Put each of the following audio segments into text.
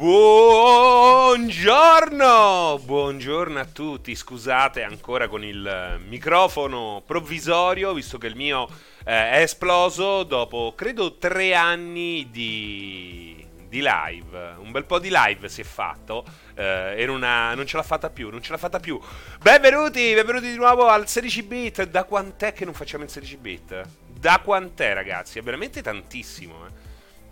Buongiorno, buongiorno a tutti. Scusate ancora con il microfono provvisorio, visto che il mio eh, è esploso dopo credo tre anni di, di live. Un bel po' di live si è fatto. Eh, era una, non ce l'ha fatta più, non ce l'ha fatta più. Benvenuti, benvenuti di nuovo al 16 bit. Da quant'è che non facciamo il 16 bit? Da quant'è, ragazzi? È veramente tantissimo, eh.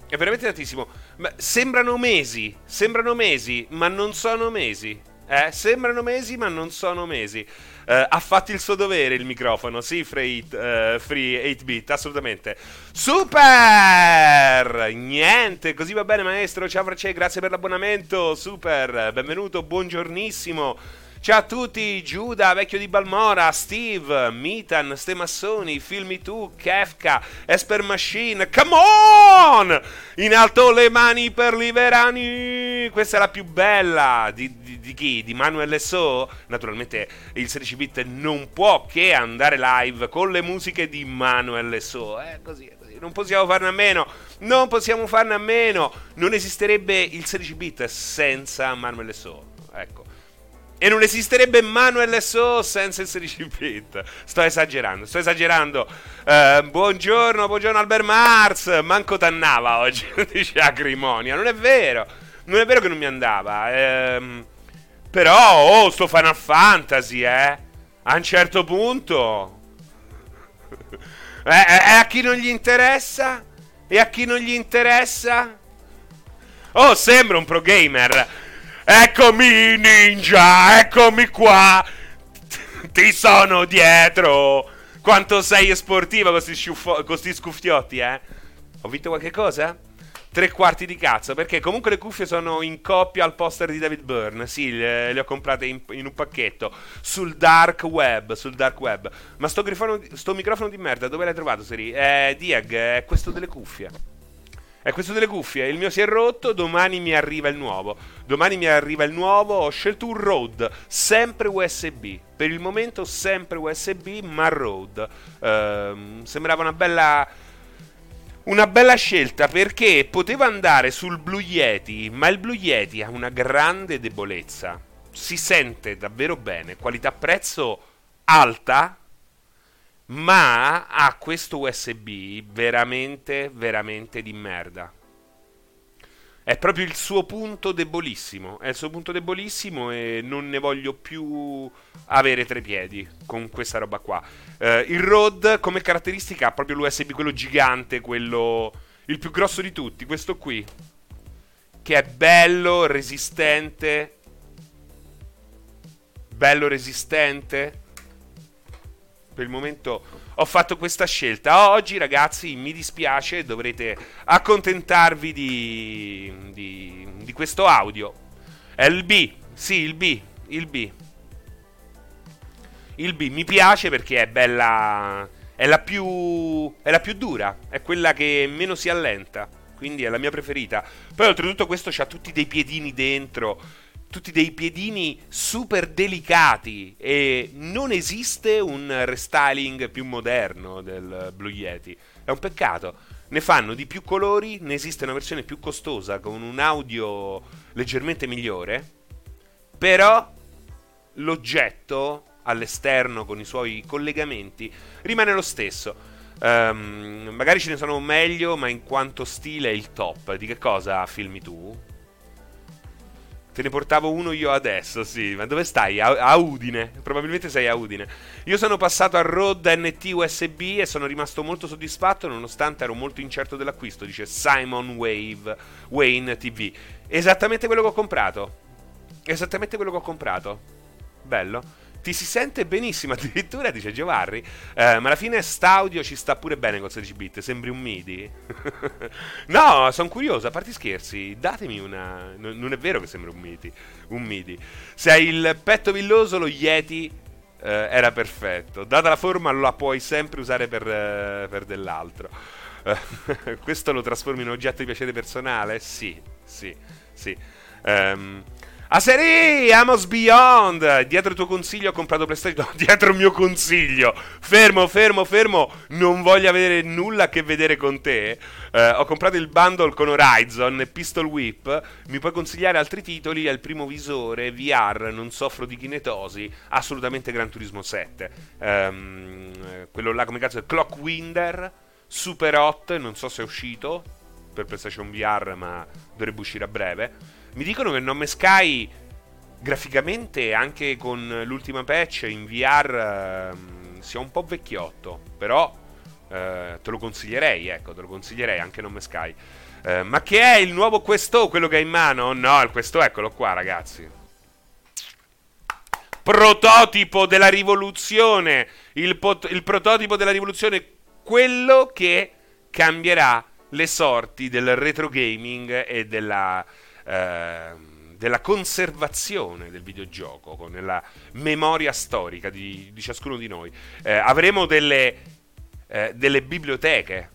È veramente tantissimo. Ma sembrano mesi, sembrano mesi, ma non sono mesi. Eh, sembrano mesi, ma non sono mesi. Uh, ha fatto il suo dovere il microfono, sì, free, uh, free 8-bit, assolutamente. Super! Niente, così va bene maestro, ciao Francesco, grazie per l'abbonamento, super, benvenuto, buongiornissimo. Ciao a tutti, Giuda, Vecchio di Balmora, Steve, Mitan, Stemassoni, Filmi tu, Kefka, Esper Machine, come on! In alto le mani per i verani! Questa è la più bella di, di, di chi? Di Manuel So? Naturalmente il 16-bit non può che andare live con le musiche di Manuel So. È così, è così. Non possiamo farne a meno. Non possiamo farne a meno. Non esisterebbe il 16-bit senza Manuel So. E non esisterebbe Manuel So senza il 16 bit. Sto esagerando, sto esagerando. Uh, buongiorno, buongiorno Albert Mars. Manco t'annava oggi, dice Acrimonia. Non è vero, non è vero che non mi andava. Ehm, però, oh, sto Final Fantasy, eh. A un certo punto. E eh, eh, a chi non gli interessa? E a chi non gli interessa? Oh, sembra un pro gamer. Eccomi ninja, eccomi qua. Ti sono dietro. Quanto sei sportiva con questi scuffiotti, eh? Ho vinto qualche cosa? Tre quarti di cazzo, perché comunque le cuffie sono in coppia al poster di David Byrne. Sì, le, le ho comprate in, in, un pacchetto sul dark web. Sul dark web. Ma sto, grifono, sto microfono di merda, dove l'hai trovato, Seri? Eh, Diag, è questo delle cuffie. È questo delle cuffie. Il mio si è rotto, domani mi arriva il nuovo. Domani mi arriva il nuovo. Ho scelto un Rode, sempre USB. Per il momento sempre USB, ma Rode. Ehm, sembrava una bella una bella scelta perché poteva andare sul Blue Yeti, ma il Blue Yeti ha una grande debolezza. Si sente davvero bene, qualità-prezzo alta, ma ha questo USB veramente, veramente di merda. È proprio il suo punto debolissimo. È il suo punto debolissimo e non ne voglio più avere tre piedi con questa roba qua. Uh, il Rode come caratteristica ha proprio l'USB, quello gigante, quello... il più grosso di tutti, questo qui. Che è bello, resistente. Bello resistente per il momento ho fatto questa scelta. Oggi, ragazzi, mi dispiace, dovrete accontentarvi di, di, di questo audio. È il B, sì, il B, il B. Il B mi piace perché è bella. È la più. È la più dura. È quella che meno si allenta. Quindi è la mia preferita. Poi, oltretutto, questo ha tutti dei piedini dentro tutti dei piedini super delicati e non esiste un restyling più moderno del Blue Yeti. È un peccato. Ne fanno di più colori, ne esiste una versione più costosa con un audio leggermente migliore, però l'oggetto all'esterno con i suoi collegamenti rimane lo stesso. Um, magari ce ne sono meglio, ma in quanto stile è il top. Di che cosa filmi tu? Te ne portavo uno io adesso, sì. Ma dove stai? A, a Udine. Probabilmente sei a Udine. Io sono passato a Rode NT USB e sono rimasto molto soddisfatto nonostante ero molto incerto dell'acquisto, dice Simon Wave Wayne TV. Esattamente quello che ho comprato. Esattamente quello che ho comprato. Bello. Ti si sente benissimo, addirittura dice Giovanni. Eh, ma alla fine st'audio ci sta pure bene con 16 bit. Sembri un MIDI. no, sono curioso, a parte scherzi. Datemi una. non è vero che sembra un MIDI. Un MIDI. Se hai il petto villoso, lo Yeti eh, era perfetto. Data la forma, la puoi sempre usare per, eh, per dell'altro. questo lo trasformi in oggetto di piacere personale? Sì, sì, sì. Um, A serie Amos Beyond. Dietro il tuo consiglio ho comprato PlayStation. No, dietro il mio consiglio. Fermo, fermo, fermo. Non voglio avere nulla a che vedere con te. Eh, ho comprato il bundle con Horizon e Pistol Whip. Mi puoi consigliare altri titoli? Il primo visore VR. Non soffro di kinetosi. Assolutamente Gran Turismo 7. Um, quello là, come cazzo è? Clockwinder. Super Hot. Non so se è uscito per PlayStation VR, ma dovrebbe uscire a breve. Mi dicono che Nome Sky graficamente anche con l'ultima patch in VR eh, sia un po' vecchiotto, però eh, te lo consiglierei, ecco, te lo consiglierei anche Nome Sky. Eh, ma che è il nuovo Questo, quello che hai in mano? No, il Questo, eccolo qua, ragazzi. Prototipo della rivoluzione, il, pot- il prototipo della rivoluzione, quello che cambierà le sorti del retro gaming e della Ehm, della conservazione del videogioco, con la memoria storica di, di ciascuno di noi. Eh, avremo delle, eh, delle biblioteche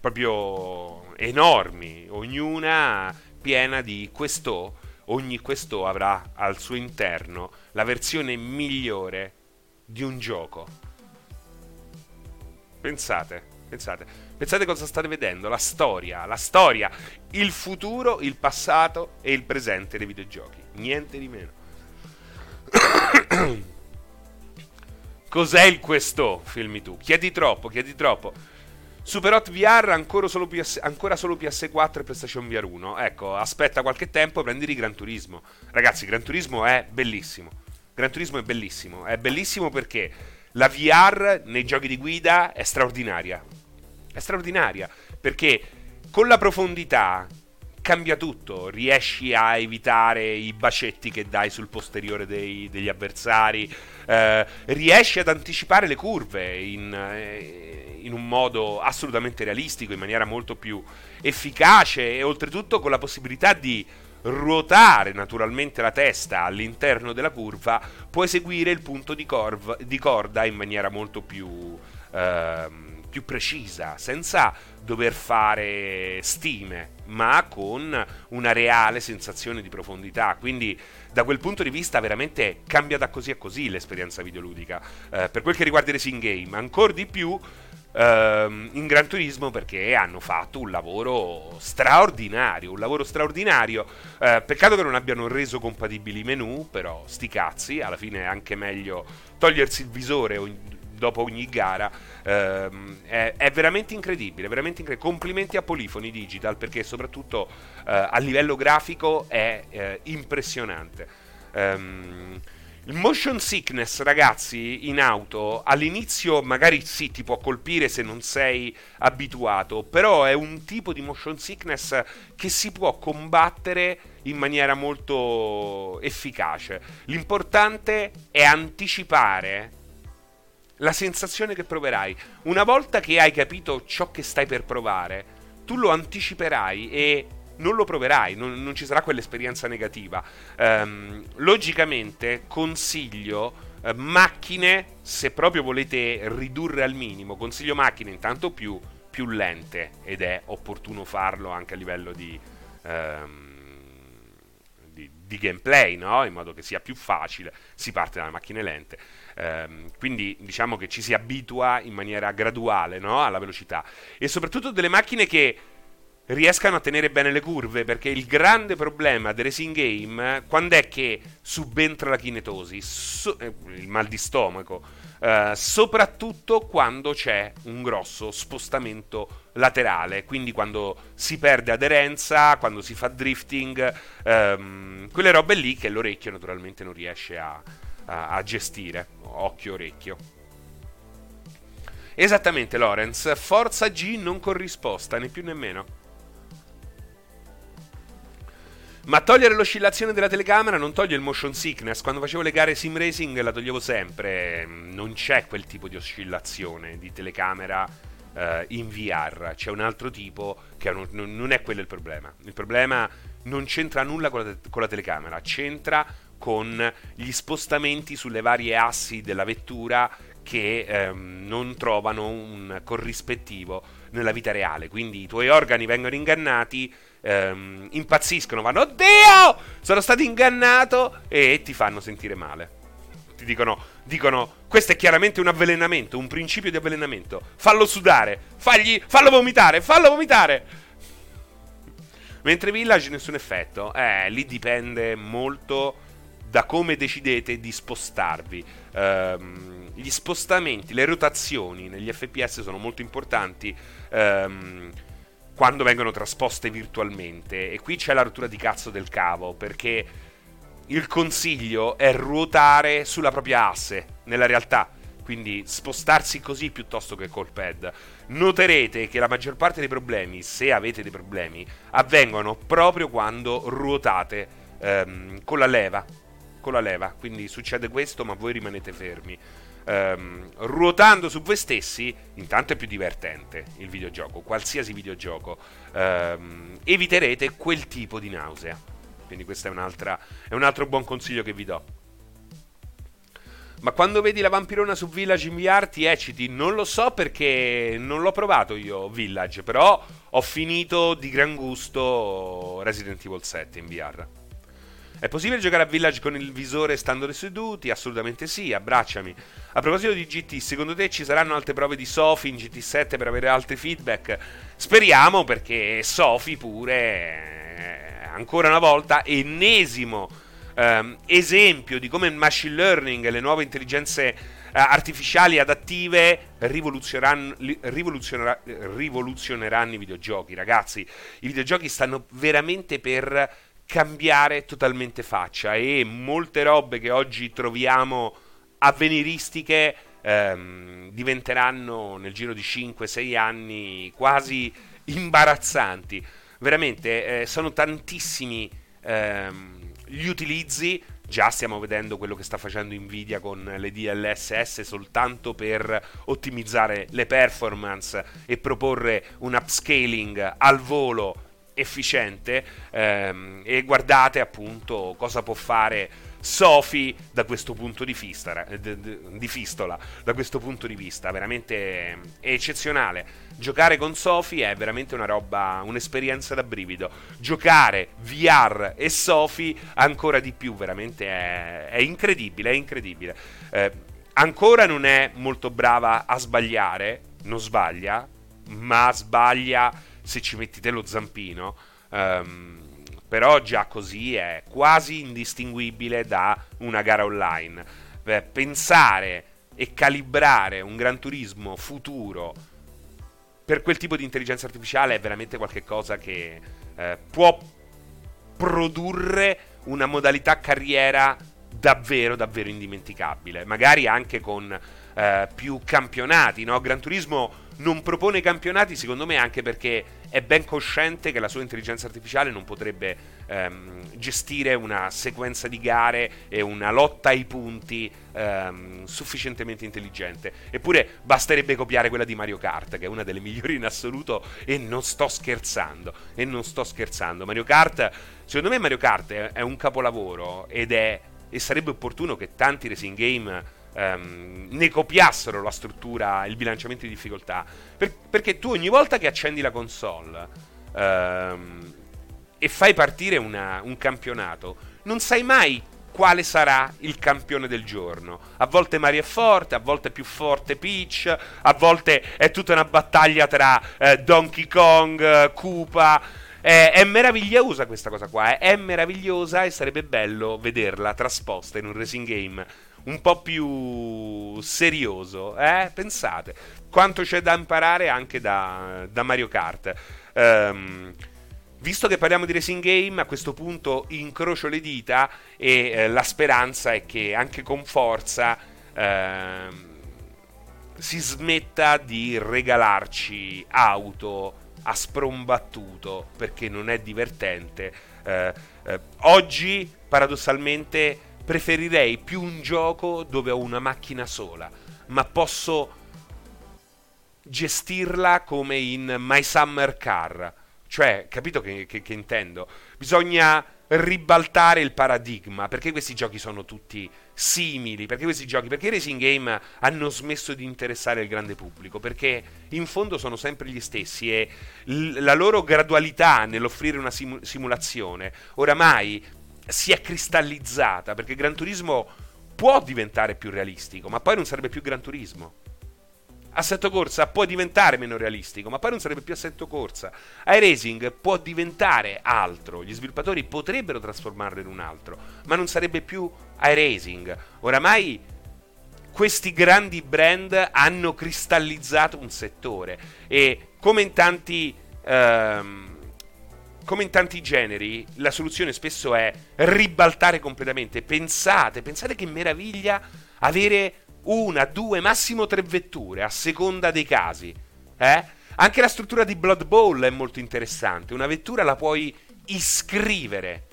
proprio enormi, ognuna piena di questo. Ogni questo avrà al suo interno la versione migliore di un gioco. Pensate, pensate. Pensate cosa state vedendo, la storia, la storia, il futuro, il passato e il presente dei videogiochi. Niente di meno. Cos'è il questo? Filmi tu. Chiedi troppo, chiedi troppo. Super Hot VR ancora solo, PS, ancora solo PS4 e PlayStation VR 1. Ecco, aspetta qualche tempo e prendi Gran Turismo. Ragazzi, Gran Turismo è bellissimo. Gran Turismo è bellissimo. È bellissimo perché la VR nei giochi di guida è straordinaria è straordinaria perché con la profondità cambia tutto, riesci a evitare i bacetti che dai sul posteriore dei, degli avversari, eh, riesci ad anticipare le curve in, eh, in, un modo assolutamente realistico, in maniera molto più efficace e oltretutto con la possibilità di ruotare naturalmente la testa all'interno della curva, puoi eseguire il punto di, corv- di corda in maniera molto più... Eh, più precisa, senza dover fare stime, ma con una reale sensazione di profondità. Quindi da quel punto di vista veramente cambia da così a così l'esperienza videoludica. Eh, per quel che riguarda i racing game, ancora di più ehm, in Gran Turismo perché hanno fatto un lavoro straordinario, un lavoro straordinario. Eh, peccato che non abbiano reso compatibili i menu, però sti cazzi, alla fine è anche meglio togliersi il visore dopo ogni gara. Ehm, è, è, veramente incredibile, veramente incredibile. Complimenti a Polifoni Digital perché soprattutto eh, a livello grafico è eh, impressionante. Um, il motion sickness, ragazzi, in auto all'inizio magari sì ti può colpire se non sei abituato, però è un tipo di motion sickness che si può combattere in maniera molto efficace. L'importante è anticipare la sensazione che proverai. Una volta che hai capito ciò che stai per provare, tu lo anticiperai e non lo proverai, non, non ci sarà quell'esperienza negativa. Um, logicamente consiglio uh, macchine, se proprio volete ridurre al minimo, consiglio macchine intanto più, più lente ed è opportuno farlo anche a livello di... Um, di gameplay, no? in modo che sia più facile, si parte dalle macchine lente. Ehm, quindi diciamo che ci si abitua in maniera graduale no? alla velocità e soprattutto delle macchine che riescano a tenere bene le curve perché il grande problema del racing game quando è che subentra la kinetosi so- eh, il mal di stomaco eh, soprattutto quando c'è un grosso spostamento laterale quindi quando si perde aderenza quando si fa drifting ehm, quelle robe lì che l'orecchio naturalmente non riesce a, a, gestire occhio orecchio esattamente Lorenz forza G non corrisposta né più né meno Ma togliere l'oscillazione della telecamera non toglie il motion sickness. Quando facevo le gare sim racing la toglievo sempre. Non c'è quel tipo di oscillazione di telecamera uh, in VR. C'è un altro tipo che non, non, è quello il problema. Il problema non c'entra nulla con la, con la telecamera, c'entra con gli spostamenti sulle varie assi della vettura che ehm, non trovano un corrispettivo nella vita reale. Quindi i tuoi organi vengono ingannati ehm, impazziscono, vanno Oddio, sono stato ingannato e ti fanno sentire male. Ti dicono, dicono, questo è chiaramente un avvelenamento, un principio di avvelenamento. Fallo sudare, fagli, fallo vomitare, fallo vomitare. Mentre Village nessun effetto, eh, lì dipende molto da come decidete di spostarvi. Um, gli spostamenti, le rotazioni negli FPS sono molto importanti um, quando vengono trasposte virtualmente. E qui c'è la rottura di cazzo del cavo, perché il consiglio è ruotare sulla propria asse, nella realtà. Quindi spostarsi così piuttosto che col pad. Noterete che la maggior parte dei problemi, se avete dei problemi, avvengono proprio quando ruotate um, con la leva con la leva. Quindi succede questo, ma voi rimanete fermi. Um, ruotando su voi stessi, intanto è più divertente il videogioco, qualsiasi videogioco. Um, eviterete quel tipo di nausea. Quindi questo è, è un altro buon consiglio che vi do. Ma quando vedi la vampirona su Village in VR ti ecciti? Non lo so perché non l'ho provato io Village, però ho finito di gran gusto Resident Evil 7 in VR. È possibile giocare a Village con il visore stando seduti? Assolutamente sì, abbracciami. A proposito di GT, secondo te ci saranno altre prove di Sofi in GT7 per avere altri feedback? Speriamo perché Sofi pure, ancora una volta, ennesimo ehm, esempio di come il machine learning e le nuove intelligenze eh, artificiali adattive rivoluzioneranno, rivoluzioneranno i videogiochi. Ragazzi, i videogiochi stanno veramente per cambiare totalmente faccia e molte robe che oggi troviamo avveniristiche ehm, diventeranno nel giro di 5-6 anni quasi imbarazzanti. Veramente eh, sono tantissimi ehm, gli utilizzi. Già stiamo vedendo quello che sta facendo Nvidia con le DLSS soltanto per ottimizzare le performance e proporre un upscaling al volo efficiente ehm, e guardate appunto cosa può fare Sofi da questo punto di vista, di fistola, da questo punto di vista, veramente eccezionale. Giocare con Sofi è veramente una roba, un'esperienza da brivido. Giocare VR e Sofi ancora di più, veramente è, è incredibile, è incredibile. Eh, ancora non è molto brava a sbagliare, non sbaglia, ma sbaglia se ci metti te lo zampino. Um, però già così è quasi indistinguibile da una gara online. Beh, pensare e calibrare un Gran Turismo futuro per quel tipo di intelligenza artificiale è veramente qualcosa che eh, può produrre una modalità carriera davvero, davvero indimenticabile. Magari anche con eh, più campionati, no? Gran Turismo non propone campionati, secondo me, anche perché è ben cosciente che la sua intelligenza artificiale non potrebbe ehm, gestire una sequenza di gare e una lotta ai punti ehm, sufficientemente intelligente. Eppure basterebbe copiare quella di Mario Kart, che è una delle migliori in assoluto, e non sto scherzando. E non sto scherzando. Mario Kart, secondo me, Mario Kart è, è un capolavoro ed è. E sarebbe opportuno che tanti racing game ehm, ne copiassero la struttura, il bilanciamento di difficoltà. Per, perché tu ogni volta che accendi la console ehm, e fai partire una, un campionato, non sai mai quale sarà il campione del giorno. A volte Mario è forte, a volte è più forte Peach, a volte è tutta una battaglia tra eh, Donkey Kong, Koopa. Eh, è meravigliosa questa cosa qua, eh? è meravigliosa e sarebbe bello vederla trasposta in un racing game un po' più serioso, eh? Pensate, quanto c'è da imparare anche da, da Mario Kart. Um, visto che parliamo di racing game, a questo punto incrocio le dita e eh, la speranza è che anche con forza eh, si smetta di regalarci auto a sprombattuto perché non è divertente. Eh, eh oggi, paradossalmente, preferirei più un gioco dove ho una macchina sola, ma posso gestirla come in My Summer Car. Cioè, capito che, che, che intendo? Bisogna ribaltare il paradigma, perché questi giochi sono tutti simili, perché questi giochi, perché i racing game hanno smesso di interessare il grande pubblico, perché in fondo sono sempre gli stessi e l- la loro gradualità nell'offrire una sim- simulazione oramai si è cristallizzata, perché Gran Turismo può diventare più realistico, ma poi non sarebbe più Gran Turismo. Assetto corsa può diventare meno realistico, ma poi non sarebbe più assetto corsa. iRacing può diventare altro, gli sviluppatori potrebbero trasformarlo in un altro, ma non sarebbe più iRacing. Oramai questi grandi brand hanno cristallizzato un settore e come in tanti ehm, come in tanti generi, la soluzione spesso è ribaltare completamente. Pensate, pensate che meraviglia avere una, due, massimo tre vetture a seconda dei casi. Eh? Anche la struttura di Blood Bowl è molto interessante. Una vettura la puoi iscrivere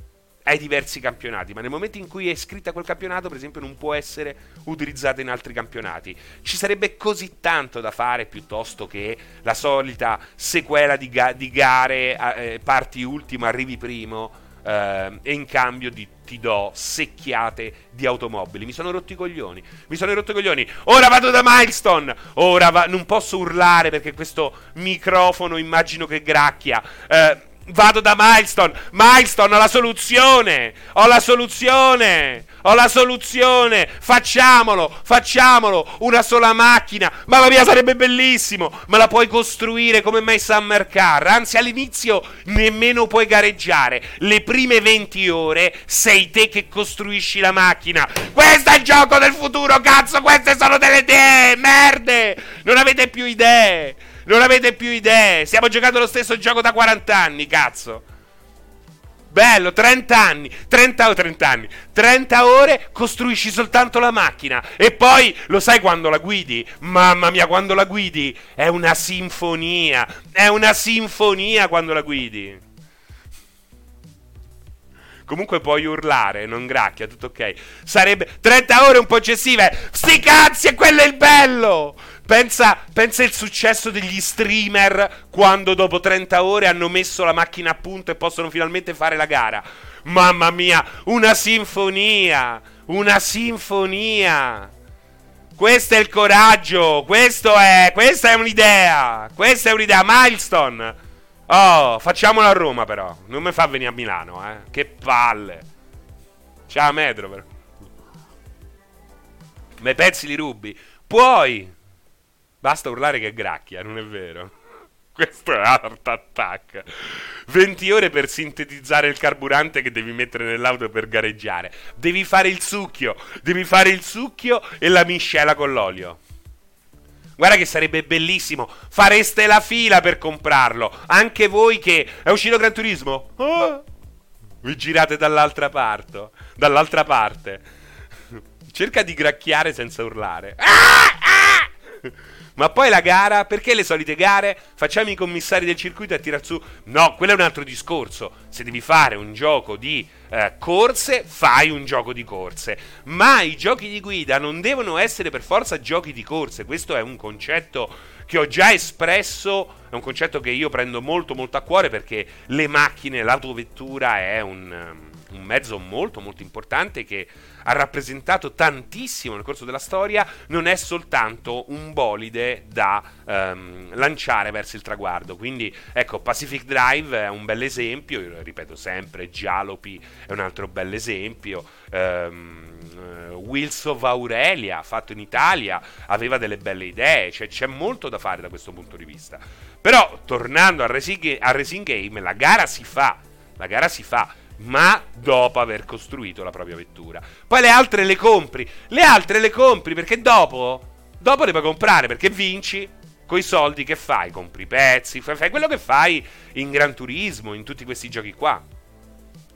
ai diversi campionati, ma nel momento in cui è iscritta a quel campionato, per esempio, non può essere utilizzata in altri campionati. Ci sarebbe così tanto da fare piuttosto che la solita sequela di, ga- di gare, eh, parti ultimo, arrivi primo eh, e in cambio di, ti do secchiate di automobili. Mi sono rotti i coglioni. Mi sono rotto i coglioni. Ora vado da Milestone. Ora va- non posso urlare perché questo microfono immagino che gracchia. Eh, Vado da Milestone. Milestone, ho la soluzione. Ho la soluzione. Ho la soluzione. Facciamolo, facciamolo. Una sola macchina. Mamma mia, sarebbe bellissimo. Ma la puoi costruire come mai Summer Car. Anzi, all'inizio nemmeno puoi gareggiare. Le prime 20 ore sei te che costruisci la macchina. Questo è il gioco del futuro, cazzo. Queste sono delle idee. Merde. Non avete più idee. Non avete più idee. Stiamo giocando lo stesso gioco da 40 anni, cazzo. Bello, 30 anni, 30 o 30 anni, 30 ore costruisci soltanto la macchina e poi lo sai quando la guidi? Mamma mia, quando la guidi è una sinfonia, è una sinfonia quando la guidi. Comunque puoi urlare, non gracchia, tutto ok. Sarebbe 30 ore un po' eccessive. Sti cazzi, e quello è il bello! Pensa, pensa il successo degli streamer quando dopo 30 ore hanno messo la macchina a punto e possono finalmente fare la gara. Mamma mia, una sinfonia! Una sinfonia! Questo è il coraggio, questo è, questa è un'idea, questa è un'idea, milestone. Oh, facciamolo a Roma però, non mi fa venire a Milano, eh. Che palle. Ciao Metro però. Ma i pezzi li rubi. Puoi, Basta urlare che gracchia, non è vero? Questo è Art Attack. 20 ore per sintetizzare il carburante che devi mettere nell'auto per gareggiare. Devi fare il succhio, devi fare il succhio e la miscela con l'olio. Guarda che sarebbe bellissimo. Fareste la fila per comprarlo. Anche voi che è uscito Gran Turismo. Oh, vi girate dall'altra parte. Dall'altra parte. Cerca di gracchiare senza urlare. Ah! Ah! Ma poi la gara, perché le solite gare? Facciamo i commissari del circuito e tirar su. No, quello è un altro discorso. Se devi fare un gioco di eh, corse, fai un gioco di corse. Ma i giochi di guida non devono essere per forza giochi di corse. Questo è un concetto che ho già espresso, è un concetto che io prendo molto molto a cuore perché le macchine, l'autovettura è un un mezzo molto molto importante che ha rappresentato tantissimo nel corso della storia, non è soltanto un bolide da um, lanciare verso il traguardo. Quindi ecco, Pacific Drive è un bel esempio, io lo ripeto sempre, Jalopy è un altro bel esempio. Uh, Wheels of Aurelia, fatto in Italia, aveva delle belle idee, cioè c'è molto da fare da questo punto di vista. Però, tornando al racing game, la gara si fa, la gara si fa ma dopo aver costruito la propria vettura. Poi le altre le compri, le altre le compri perché dopo, dopo le puoi comprare perché vinci. Con i soldi che fai? Compri pezzi, fai, fai quello che fai in Gran Turismo, in tutti questi giochi qua.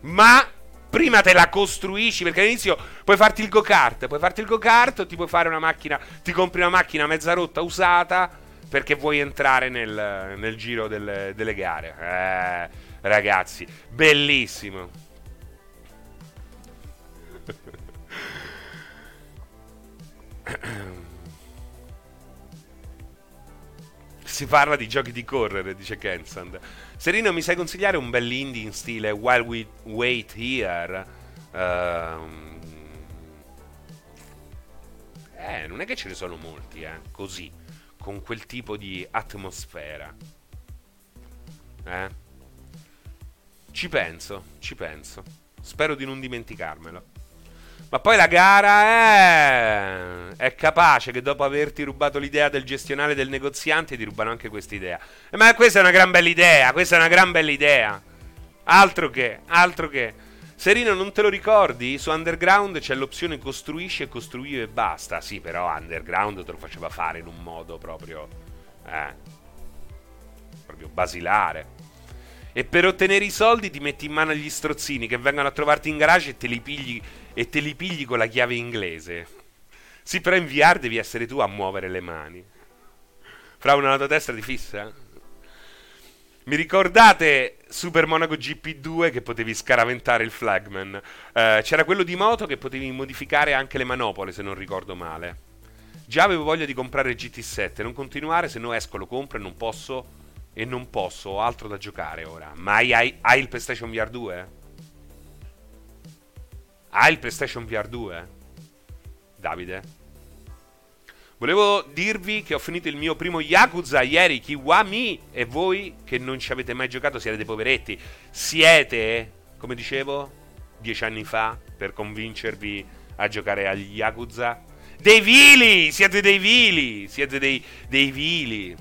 Ma prima te la costruisci perché all'inizio puoi farti il go-kart, puoi farti il go-kart, ti puoi fare una macchina, ti compri una macchina mezza rotta usata perché vuoi entrare nel, nel giro delle, delle gare. Eh ragazzi, bellissimo. Si parla di giochi di correre, dice Kensand. Serino, mi sai consigliare un bel indie in stile While We Wait Here? Uh, eh, non è che ce ne sono molti, eh, così, con quel tipo di atmosfera. Eh? Ci penso, ci penso. Spero di non dimenticarmelo. Ma poi la gara è... è capace che dopo averti rubato l'idea del gestionale del negoziante ti rubano anche questa idea. Eh, ma questa è una gran bella idea, questa è una gran bella idea. Altro che, altro che. Serino, non te lo ricordi? Su Underground c'è l'opzione costruisci e costruire e basta. Sì, però Underground te lo faceva fare in un modo proprio... Eh, proprio basilare. E per ottenere i soldi ti metti in mano gli strozzini che vengono a trovarti in garage e te li pigli, te li pigli con la chiave inglese. Sì, però in VR devi essere tu a muovere le mani. Fra una tua testa ti fissa? Mi ricordate Super Monaco GP2 che potevi scaraventare il flagman? Uh, c'era quello di moto che potevi modificare anche le manopole, se non ricordo male. Già avevo voglia di comprare GT7, non continuare, se no esco, lo compro e non posso e non posso, ho altro da giocare ora. Ma hai, hai, hai il PlayStation VR 2? Hai il PlayStation VR 2? Davide? Volevo dirvi che ho finito il mio primo Yakuza ieri, Kiwami, e voi che non ci avete mai giocato siete dei poveretti. Siete, come dicevo, dieci anni fa, per convincervi a giocare agli Yakuza. Dei vili! Siete dei vili! Siete dei, dei vili!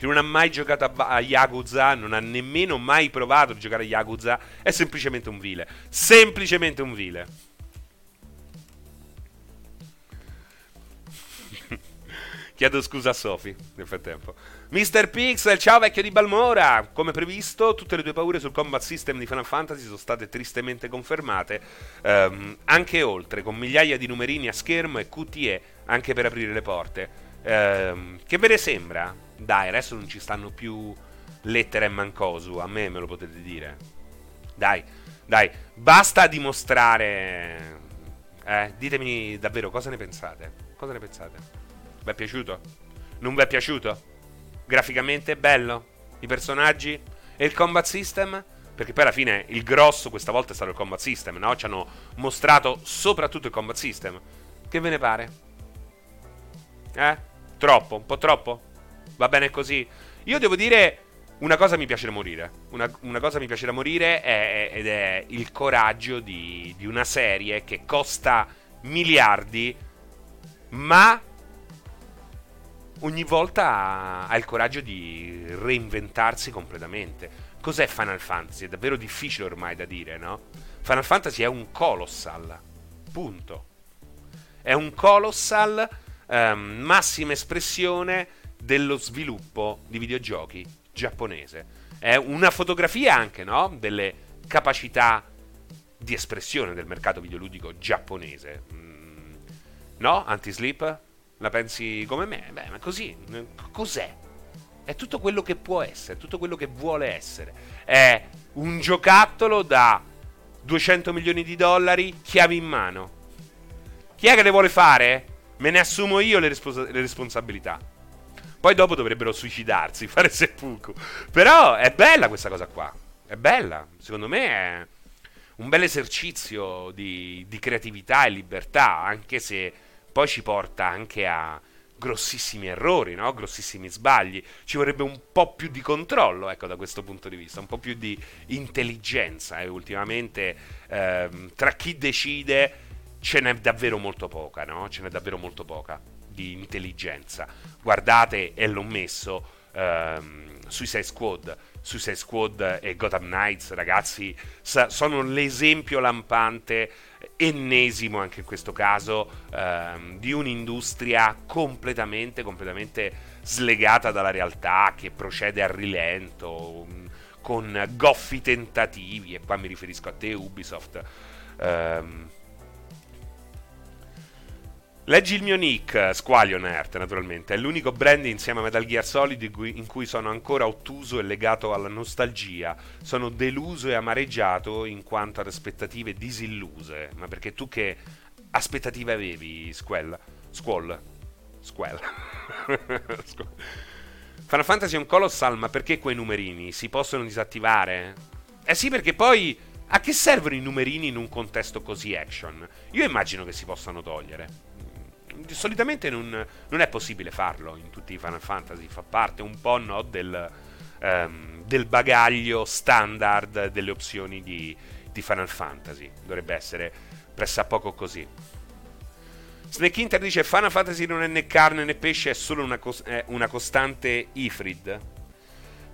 Che non ha mai giocato a, a, Yakuza, non ha nemmeno mai provato a giocare a Yakuza, è semplicemente un vile. Semplicemente un vile. Chiedo scusa a Sophie nel frattempo. Mr. Pixel, ciao vecchio di Balmora! Come previsto, tutte le tue paure sul combat system di Final Fantasy sono state tristemente confermate, um, anche oltre, con migliaia di numerini a schermo e QTE anche per aprire le porte. Um, che ve ne sembra? Dai, adesso non ci stanno più lettere e mancosu, a me me lo potete dire. Dai, dai, basta dimostrare... Eh, ditemi davvero cosa ne pensate. Cosa ne pensate? Vi è piaciuto? Non vi è piaciuto? Graficamente bello? I personaggi? E il combat system? Perché poi alla fine il grosso questa volta è stato il combat system, no? Ci hanno mostrato soprattutto il combat system. Che ve ne pare? Eh? Troppo? Un po' troppo? Va bene così? Io devo dire una cosa mi piace da morire. Una, una cosa mi piace da morire è, ed è il coraggio di, di una serie che costa miliardi, ma ogni volta ha, ha, il coraggio di reinventarsi completamente. Cos'è Final Fantasy? È davvero difficile ormai da dire, no? Final Fantasy è un colossal. Punto. È un colossal, um, massima espressione dello sviluppo di videogiochi giapponese. È una fotografia anche, no? Delle capacità di espressione del mercato videoludico giapponese. Mm. No? Anti-sleep? La pensi come me? Beh, ma così. Cos'è? È tutto quello che può essere, tutto quello che vuole essere. È un giocattolo da 200 milioni di dollari, chiavi in mano. Chi è che le vuole fare? Me ne assumo io le, respons- le responsabilità. Poi dopo dovrebbero suicidarsi, fare seppuku. Però è bella questa cosa qua. È bella. Secondo me è un bel esercizio di, di creatività e libertà, anche se poi ci porta anche a grossissimi errori, no? grossissimi sbagli. Ci vorrebbe un po' più di controllo, ecco, da questo punto di vista, un po' più di intelligenza. E ultimamente ehm, tra chi decide ce n'è davvero molto poca, no? Ce n'è davvero molto poca di intelligenza. Guardate, e l'ho messo, ehm, Suicide Squad. Suicide Squad e Gotham Knights, ragazzi, sa- sono l'esempio lampante, ennesimo anche in questo caso, ehm, di un'industria completamente, completamente slegata dalla realtà, che procede a rilento, um, con goffi tentativi, e qua mi riferisco a te Ubisoft. Ehm, Leggi il mio nick, Squalio Nerd, naturalmente. È l'unico brand insieme a Metal Gear Solid in cui, in cui, sono ancora ottuso e legato alla nostalgia. Sono deluso e amareggiato in quanto ad aspettative disilluse. Ma perché tu che aspettative avevi, Squall? Squall? Squall. Final Fantasy è un colossal, ma perché quei numerini? Si possono disattivare? Eh sì, perché poi a che servono i numerini in un contesto così action? Io immagino che si possano togliere. Solitamente non, non è possibile farlo in tutti i Final Fantasy, fa parte un po' no, del, um, del bagaglio standard delle opzioni di, di Final Fantasy. Dovrebbe essere pressappoco così. Snake Inter dice Final Fantasy non è né carne né pesce, è solo una, cos- è una costante Ifrid.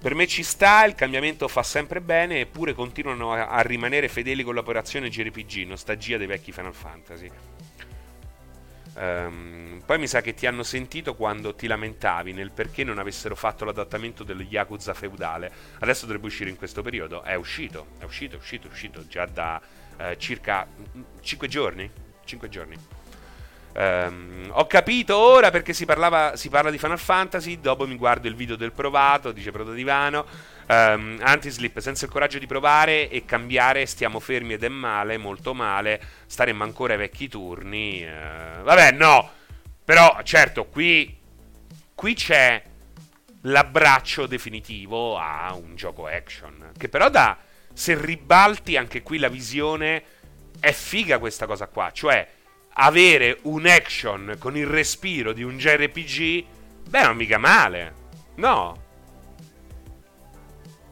Per me ci sta, il cambiamento fa sempre bene, eppure continuano a, a rimanere fedeli con l'operazione JRPG, nostalgia dei vecchi Final Fantasy. Um, poi mi sa che ti hanno sentito quando ti lamentavi nel perché non avessero fatto l'adattamento dello Yakuza feudale. Adesso dovrebbe uscire in questo periodo. È uscito, è uscito, è uscito, è uscito già da uh, circa 5 giorni. 5 giorni. Um, ho capito ora perché si, parlava, si, parla di Final Fantasy. Dopo mi guardo il video del provato, dice Protodivano. Um, Antislip, senza il coraggio di provare e cambiare, stiamo fermi ed è male, molto male. Staremmo ancora ai vecchi turni. Uh, vabbè, no. Però, certo, qui, qui c'è l'abbraccio definitivo a un gioco action. Che però da. Se ribalti anche qui la visione, è figa questa cosa qua. Cioè avere un action con il respiro di un JRPG, beh, non mica male. No.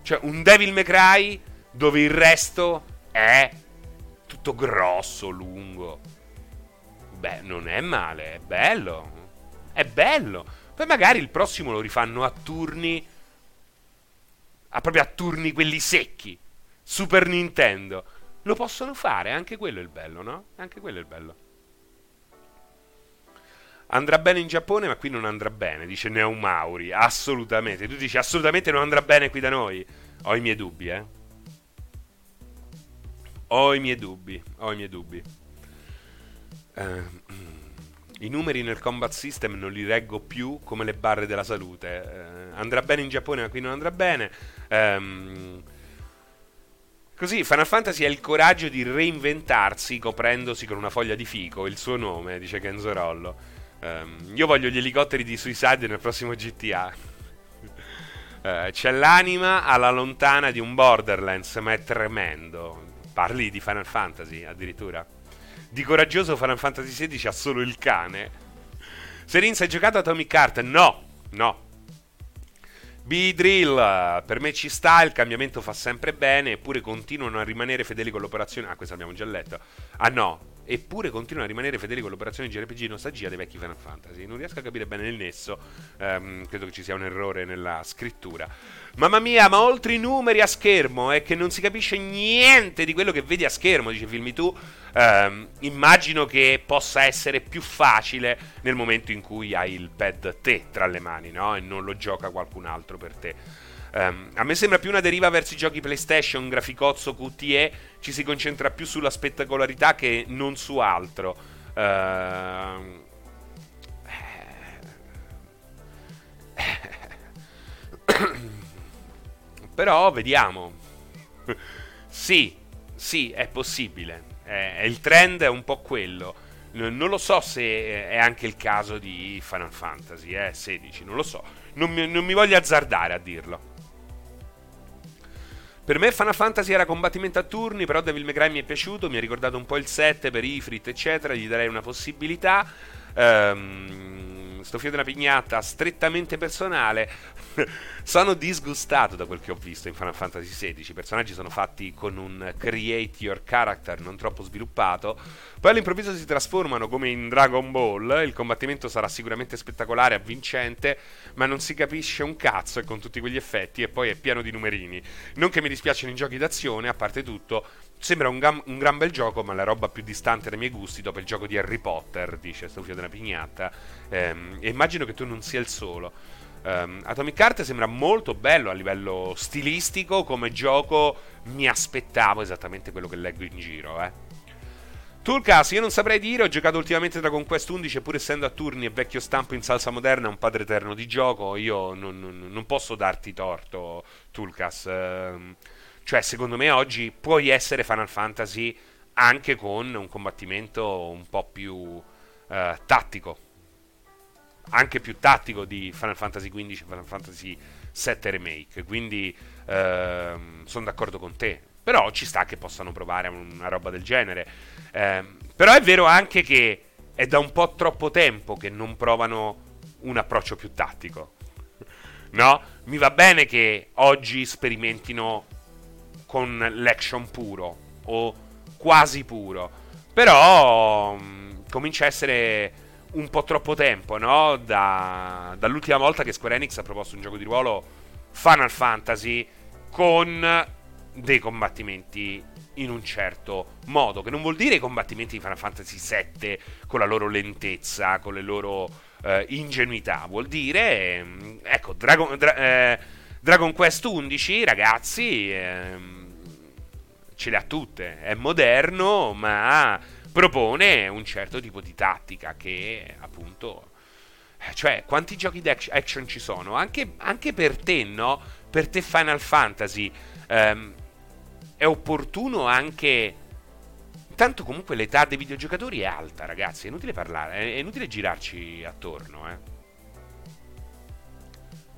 Cioè, un Devil May Cry dove il resto è tutto grosso, lungo. Beh, non è male, è bello. È bello. Poi magari il prossimo lo rifanno a turni. A proprio a turni quelli secchi. Super Nintendo. Lo possono fare, anche quello è il bello, no? Anche quello è il bello. Andrà bene in Giappone, ma qui non andrà bene, dice Neumauri. Assolutamente. Tu dici assolutamente non andrà bene qui da noi. Ho i miei dubbi, eh. Ho i miei dubbi. Ho i miei dubbi. Uh, I numeri nel combat system non li reggo più come le barre della salute. Uh, andrà bene in Giappone, ma qui non andrà bene. Um, Così Final Fantasy ha il coraggio di reinventarsi coprendosi con una foglia di fico il suo nome, dice Kenzo Rollo. Um, io voglio gli elicotteri di Suicide nel prossimo GTA. uh, eh, c'è l'anima alla lontana di un Borderlands, ma è tremendo. Parli di Final Fantasy addirittura. Di coraggioso Final Fantasy XVI ha solo il cane. Serin, hai giocato a Atomic Heart? No, no. B-Drill, per me ci sta, il cambiamento fa sempre bene, eppure continuano a rimanere fedeli con l'operazione. Ah, questo abbiamo già letto. Ah no, eppure continuano a rimanere fedeli con l'operazione JRPG nostalgia dei vecchi Final Fantasy. Non riesco a capire bene il nesso, um, credo che ci sia un errore nella scrittura. Mamma mia, ma oltre i numeri a schermo è che non si capisce niente di quello che vedi a schermo, dice Filmi tu. Um, immagino che possa essere più facile nel momento in cui hai il pad te tra le mani, no? E non lo gioca qualcun altro per te. Um, a me sembra più una deriva verso i giochi PlayStation, graficozzo QTE, ci si concentra più sulla spettacolarità che non su altro. Uh, però vediamo. sì, sì, è possibile. Eh, il trend è un po' quello. Non lo so se è anche il caso di Final Fantasy eh, 16, non lo so. Non mi, non mi voglio azzardare a dirlo. Per me Final Fantasy era combattimento a turni, però Devil May Cry mi è piaciuto, mi ha ricordato un po' il 7 per Ifrit, eccetera, gli darei una possibilità. Um, sto fio della pignatta strettamente personale. sono disgustato da quel che ho visto in Final Fantasy XVI. I personaggi sono fatti con un create your character non troppo sviluppato. Poi all'improvviso si trasformano come in Dragon Ball. Il combattimento sarà sicuramente spettacolare, avvincente, ma non si capisce un cazzo e con tutti quegli effetti. E poi è pieno di numerini. Non che mi dispiacciono i giochi d'azione, a parte tutto. Sembra un, gam- un, gran bel gioco, ma la roba più distante dai miei gusti dopo il gioco di Harry Potter, dice Stofio della Pignatta. Ehm, e immagino che tu non sia il solo. Um, Atomic Heart sembra molto bello a livello stilistico, come gioco mi aspettavo esattamente quello che leggo in giro, eh. Toolcast, io non saprei dire, ho giocato ultimamente Dragon Quest 11 pur essendo a turni e vecchio stampo in salsa moderna, un padre eterno di gioco, io non, non, non posso darti torto, Toolcast. Um, cioè, secondo me oggi puoi essere Final Fantasy anche con un combattimento un po' più uh, tattico anche più tattico di Final Fantasy XV e Final Fantasy VII Remake, quindi ehm, sono d'accordo con te. Però ci sta che possano provare una roba del genere. Eh, però è vero anche che è da un po' troppo tempo che non provano un approccio più tattico. No? Mi va bene che oggi sperimentino con l'action puro o quasi puro, però mh, mm, comincia a essere un po' troppo tempo, no? Da, dall'ultima volta che Square Enix ha proposto un gioco di ruolo Final Fantasy con dei combattimenti in un certo modo, che non vuol dire i combattimenti di Final Fantasy VII con la loro lentezza, con le loro eh, ingenuità, vuol dire, ehm, ecco, Dragon, Dra- eh, Dragon Quest 11, ragazzi, eh, ce le ha tutte, è moderno, ma propone un certo tipo di tattica che appunto... Eh, cioè, quanti giochi di action ci sono? Anche, anche per te, no? Per te Final Fantasy ehm, è opportuno anche... Tanto comunque l'età dei videogiocatori è alta, ragazzi. È inutile parlare, è inutile girarci attorno, eh.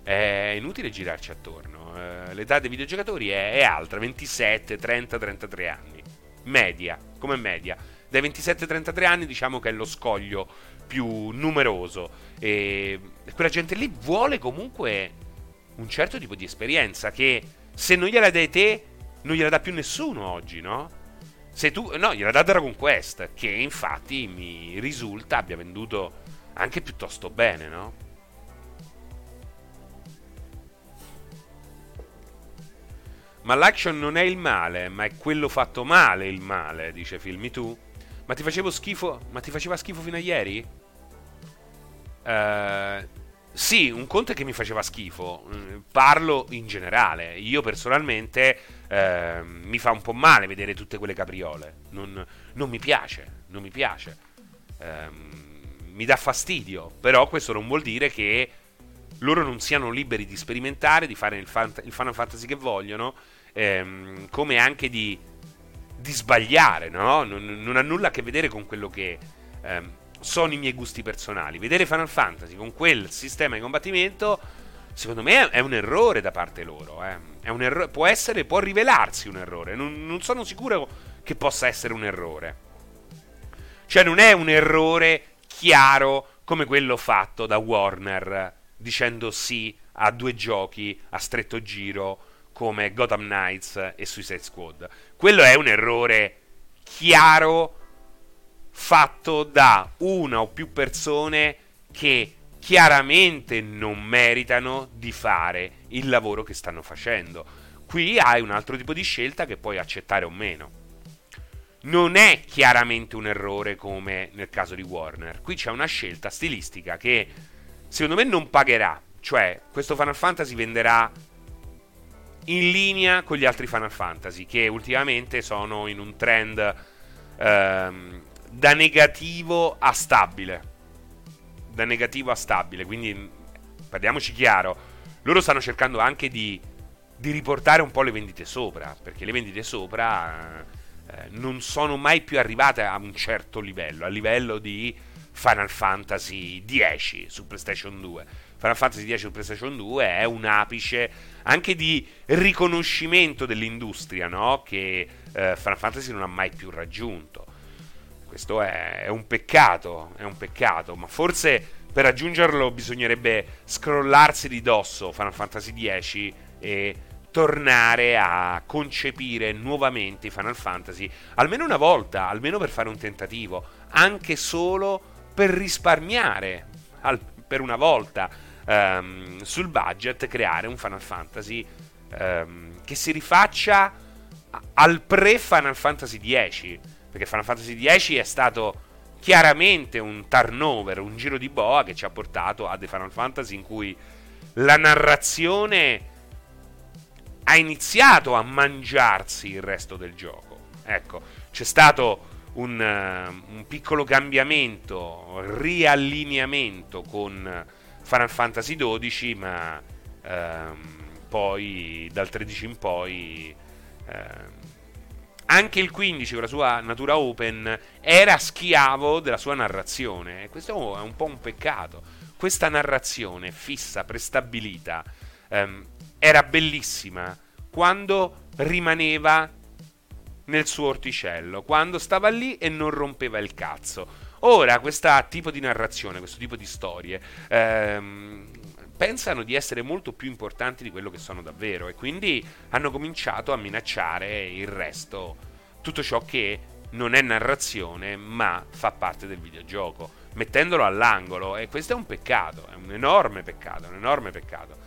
È inutile girarci attorno. Eh, l'età dei videogiocatori è, è alta, 27, 30, 33 anni. Media, come media. Dai 27 ai 33 anni diciamo che è lo scoglio più numeroso. E quella gente lì vuole comunque un certo tipo di esperienza che se non gliela dai te non gliela dà più nessuno oggi, no? Se tu, no, gliela dà Dragon Quest, che infatti mi risulta abbia venduto anche piuttosto bene, no? Ma l'action non è il male, ma è quello fatto male il male, dice Filmi tu. Ma ti facevo schifo? Ma ti faceva schifo fino a ieri? Uh, sì, un conto è che mi faceva schifo. Mm, parlo in generale. Io personalmente eh, mi fa un po' male vedere tutte quelle capriole. Non, non mi piace, non mi piace. Eh, mi dà fastidio. Però questo non vuol dire che loro non siano liberi di sperimentare, di fare il, fant- il Final Fantasy che vogliono, ehm, come anche di, di sbagliare, no? Non, non, ha nulla a che vedere con quello che... Ehm, sono i miei gusti personali. Vedere Final Fantasy con quel sistema di combattimento, secondo me è un errore da parte loro. Eh. Erro- può essere, può rivelarsi un errore. Non, non sono sicuro che possa essere un errore. Cioè, non è un errore chiaro come quello fatto da Warner dicendo sì a due giochi a stretto giro come Gotham Knights e Suicide Squad. Quello è un errore chiaro fatto da una o più persone che chiaramente non meritano di fare il lavoro che stanno facendo. Qui hai un altro tipo di scelta che puoi accettare o meno. Non è chiaramente un errore come nel caso di Warner. Qui c'è una scelta stilistica che secondo me non pagherà. Cioè, questo Final Fantasy venderà in linea con gli altri Final Fantasy che ultimamente sono in un trend ehm, da negativo a stabile. Da negativo a stabile, quindi parliamoci chiaro. Loro stanno cercando anche di, di riportare un po' le vendite sopra, perché le vendite sopra eh, non sono mai più arrivate a un certo livello, a livello di Final Fantasy X su PlayStation 2. Final Fantasy X su PlayStation 2 è un apice anche di riconoscimento dell'industria, no? Che eh, Final Fantasy non ha mai più raggiunto. Questo è, è un peccato, è un peccato, ma forse per raggiungerlo bisognerebbe scrollarsi di dosso Final Fantasy X e tornare a concepire nuovamente Final Fantasy, almeno una volta, almeno per fare un tentativo, anche solo per risparmiare al, per una volta um, sul budget, creare un Final Fantasy um, che si rifaccia al pre-Final Fantasy X perché Final Fantasy X è stato chiaramente un turnover, un giro di boa che ci ha portato a The Final Fantasy in cui la narrazione ha iniziato a mangiarsi il resto del gioco. Ecco, c'è stato un, uh, un piccolo cambiamento, riallineamento con Final Fantasy XII, ma uh, poi dal 13 in poi uh, anche il 15 con la sua natura open era schiavo della sua narrazione questo è un po' un peccato questa narrazione fissa, prestabilita, ehm, era bellissima quando rimaneva nel suo orticello, quando stava lì e non rompeva il cazzo. Ora, questo tipo di narrazione, questo tipo di storie, ehm, pensano di essere molto più importanti di quello che sono davvero e quindi hanno cominciato a minacciare il resto, tutto ciò che non è narrazione ma fa parte del videogioco, mettendolo all'angolo e questo è un peccato, è un enorme peccato, un enorme peccato.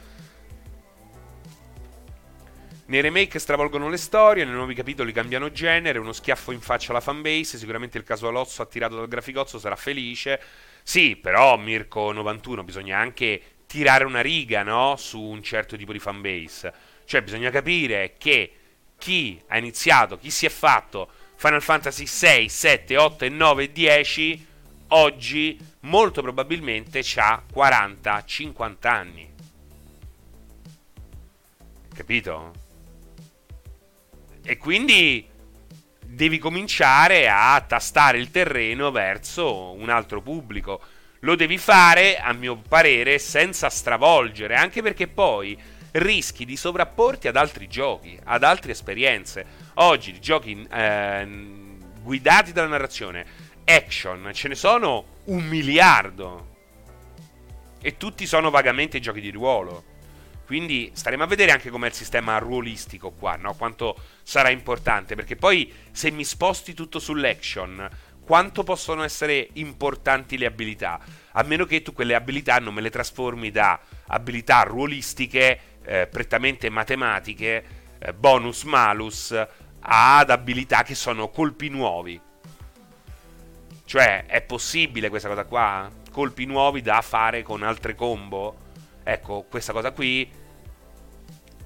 Nei remake stravolgono le storie, nei nuovi capitoli cambiano genere, uno schiaffo in faccia alla fanbase, sicuramente il caso Alozzo attirato dal graficozzo sarà felice. Sì, però Mirko 91 bisogna anche tirare una riga, no? Su un certo tipo di fanbase. Cioè bisogna capire che chi ha iniziato, chi si è fatto Final Fantasy 6, 7, 8 e 9 e 10 oggi molto probabilmente ha 40, 50 anni. Capito? E quindi devi cominciare a tastare il terreno verso un altro pubblico. Lo devi fare, a mio parere, senza stravolgere, anche perché poi rischi di sovrapporti ad altri giochi, ad altre esperienze. Oggi di giochi eh, guidati dalla narrazione, action, ce ne sono un miliardo. E tutti sono vagamente giochi di ruolo. Quindi staremo a vedere anche com'è il sistema ruolistico qua, no? Quanto sarà importante, perché poi se mi sposti tutto sull'action, quanto possono essere importanti le abilità? A meno che tu quelle abilità non me le trasformi da abilità ruolistiche, eh, prettamente matematiche, eh, bonus malus, ad abilità che sono colpi nuovi. Cioè, è possibile questa cosa qua? Colpi nuovi da fare con altre combo? Ecco, questa cosa qui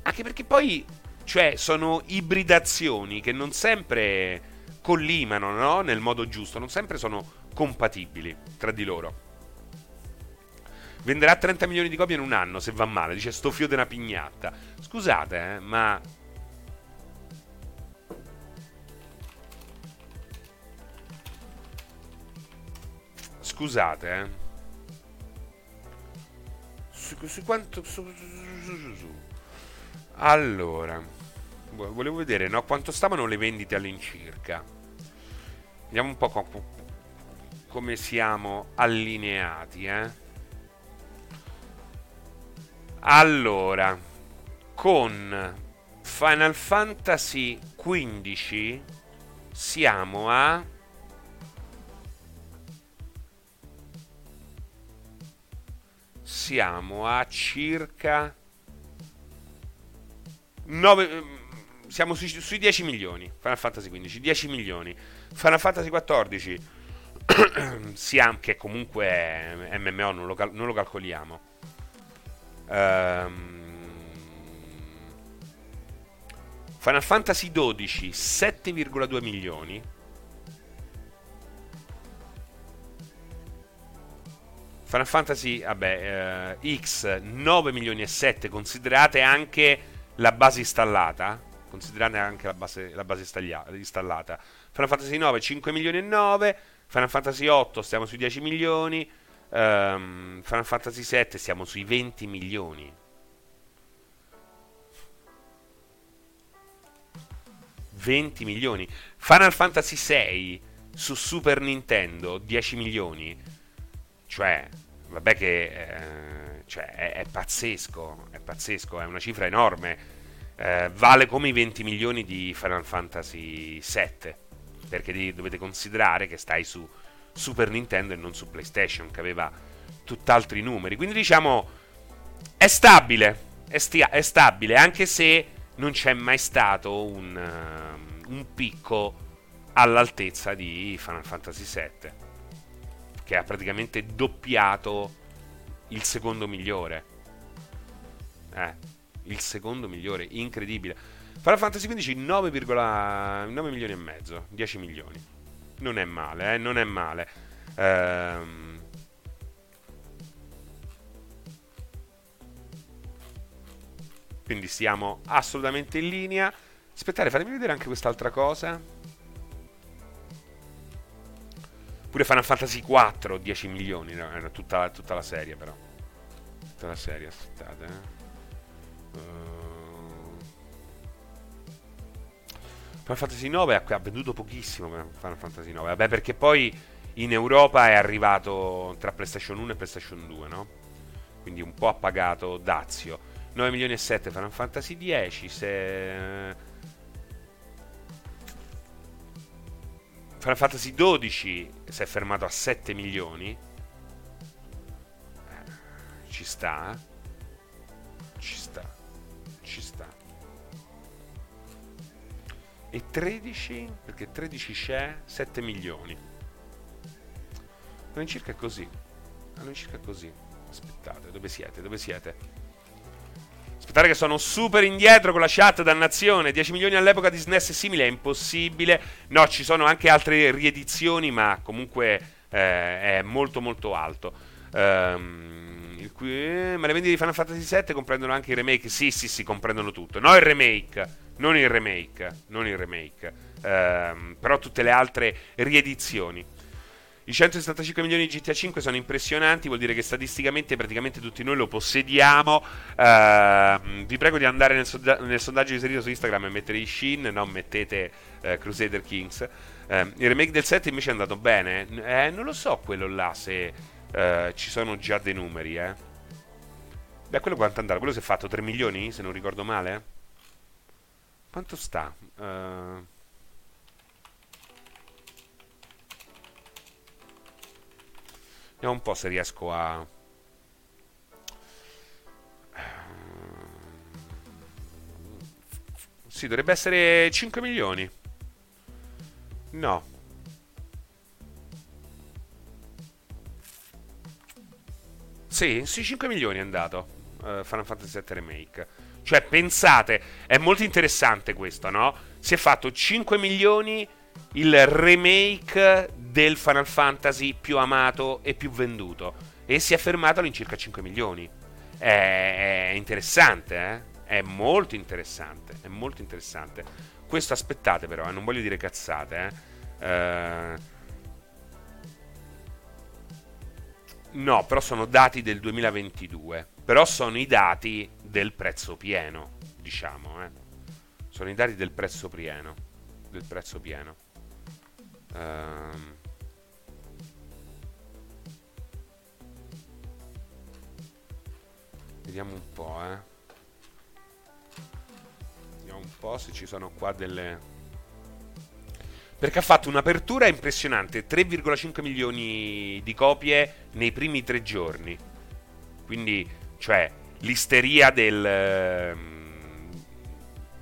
anche perché poi, cioè, sono ibridazioni che non sempre collimano, no? Nel modo giusto, non sempre sono compatibili tra di loro. Venderà 30 milioni di copie in un anno, se va male, dice sto fio della pignatta. Scusate, eh, ma... Scusate, eh. Su, su quanto... Su, su, allora, volevo vedere no, quanto stavano le vendite all'incirca. Vediamo un po' co- come siamo allineati. Eh? Allora, con Final Fantasy XV siamo a... Siamo a circa 9, ehm, siamo sui, sui 10 milioni. Final Fantasy 15, 10 milioni. Final Fantasy 14, siamo, che comunque è MMO, non lo, non lo calcoliamo. Um, Final Fantasy 12, 7,2 milioni. Final Fantasy, vabbè, uh, X 9 milioni e 7, considerate anche la base installata, considerate anche la base, la base installata. Final Fantasy 9 5 milioni e 9, Final Fantasy 8 stiamo sui 10 milioni, um, Final Fantasy 7 stiamo sui 20 milioni. 20 milioni. Final Fantasy 6 su Super Nintendo 10 milioni. Cioè, vabbè che eh, cioè, è, è, pazzesco, è pazzesco, è una cifra enorme. Eh, vale come i 20 milioni di Final Fantasy VII, perché dovete considerare che stai su Super Nintendo e non su PlayStation, che aveva tutt'altri numeri. Quindi diciamo, è stabile, è, stia- è stabile, anche se non c'è mai stato un, uh, un picco all'altezza di Final Fantasy VII che ha praticamente doppiato il secondo migliore. Eh, il secondo migliore, incredibile. Final Fantasy XV 9,9 milioni e mezzo, 10 milioni. Non è male, eh, non è male. Ehm... Quindi stiamo assolutamente in linea. Aspettate, fatemi vedere anche quest'altra cosa. Pure Final Fantasy 4 10 milioni, no? Era tutta, tutta, la serie però. Tutta la serie, aspettate. Eh. Uh... Final Fantasy 9 ha, venduto pochissimo Final Fantasy 9. Vabbè, perché poi in Europa è arrivato tra PlayStation 1 e PlayStation 2, no? Quindi un po' ha pagato Dazio. 9 milioni e 7 Final Fantasy 10, se Final Fantasy 12 si è fermato a 7 milioni. Eh, ci sta. Ci sta. Ci sta. E 13? Perché 13 c'è 7 milioni. All'incirca è così. All'incirca è così. Aspettate, dove siete? Dove siete? Aspettare che sono super indietro con la chat, dannazione. 10 milioni all'epoca di SNES simile, è impossibile. No, ci sono anche altre riedizioni, ma comunque eh, è molto molto alto. Um, qui, ma le vendite di Final Fantasy VII comprendono anche i remake? Sì, sì, sì, comprendono tutto. No, il remake, non il remake, non il remake. Um, però tutte le altre riedizioni. I 175 milioni di GTA 5 sono impressionanti, vuol dire che statisticamente praticamente tutti noi lo possediamo. Uh, vi prego di andare nel, sonda- nel, sondaggio inserito su Instagram e mettere i Shin, non mettete uh, Crusader Kings. Uh, il remake del 7 invece è andato bene. Eh, non lo so quello là se eh, ci sono già dei numeri, eh. Beh, quello quanto andato? Quello si è fatto 3 milioni, se non ricordo male? Quanto sta? Uh... Vediamo un po' se riesco a... Sì, dovrebbe essere 5 milioni. No. Sì, sì, 5 milioni è andato. Uh, Final Fantasy VII Remake. Cioè, pensate, è molto interessante questo, no? Si è fatto 5 milioni il remake del Final Fantasy più amato e più venduto e si è fermato all'incirca 5 milioni. È, interessante, eh? È molto interessante, è molto interessante. Questo aspettate però, eh? non voglio dire cazzate, eh? Uh... No, però sono dati del 2022. Però sono i dati del prezzo pieno, diciamo, eh? Sono i dati del prezzo pieno. Del prezzo pieno. Um, vediamo un po', eh. Vediamo un po' se ci sono qua delle... Perché ha fatto un'apertura impressionante, 3,5 milioni di copie nei primi tre giorni. Quindi, cioè, l'isteria del... Ehm,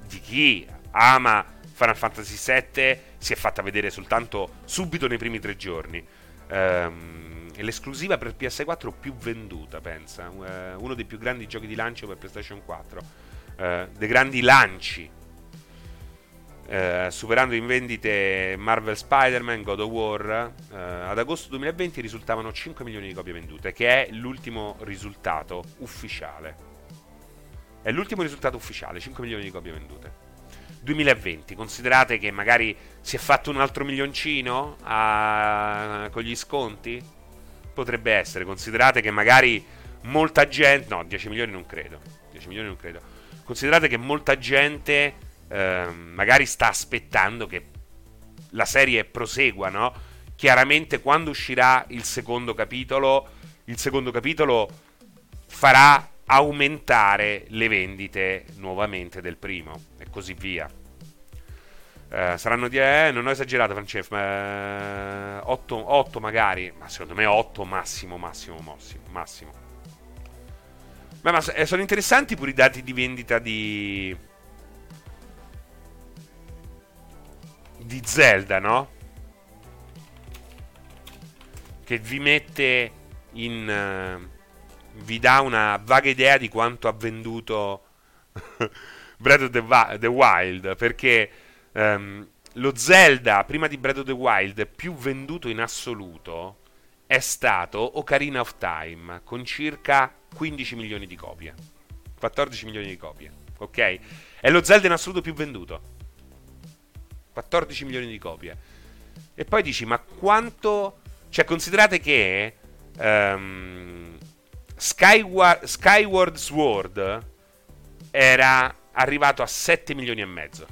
di chi ama Final Fantasy VII si è fatta vedere soltanto subito nei primi tre giorni. Um, è l'esclusiva per PS4 più venduta, pensa. Uh, uno dei più grandi giochi di lancio per PlayStation 4. Uh, eh, dei grandi lanci. Uh, superando in vendite Marvel Spider-Man, God of War, ad agosto 2020 risultavano 5 milioni di copie vendute, che è l'ultimo risultato ufficiale. È l'ultimo risultato ufficiale, 5 milioni di copie vendute. 2020, considerate che magari si è fatto un altro milioncino a... con gli sconti? Potrebbe essere, considerate che magari molta gente... No, 10 milioni non credo. 10 milioni non credo. Considerate che molta gente eh, magari sta aspettando che la serie prosegua, no? Chiaramente quando uscirà il secondo capitolo, il secondo capitolo farà aumentare le vendite nuovamente del primo e così via. Uh, saranno 10, eh, non ho esagerato Francesco, ma 8, uh, 8 magari, ma secondo me 8 massimo, massimo, massimo, massimo. Beh, ma eh, sono interessanti pure i dati di vendita di... di Zelda, no? Che vi mette in... Uh, vi dà una vaga idea di quanto ha venduto Breath of the, the Wild, perché um, lo Zelda, prima di Breath of the Wild, più venduto in assoluto è stato Ocarina of Time, con circa 15 milioni di copie. 14 milioni di copie, ok? È lo Zelda in assoluto più venduto. 14 milioni di copie. E poi dici, ma quanto Cioè, considerate che um, Skyward, Skyward Sword era arrivato a 7 milioni e mezzo.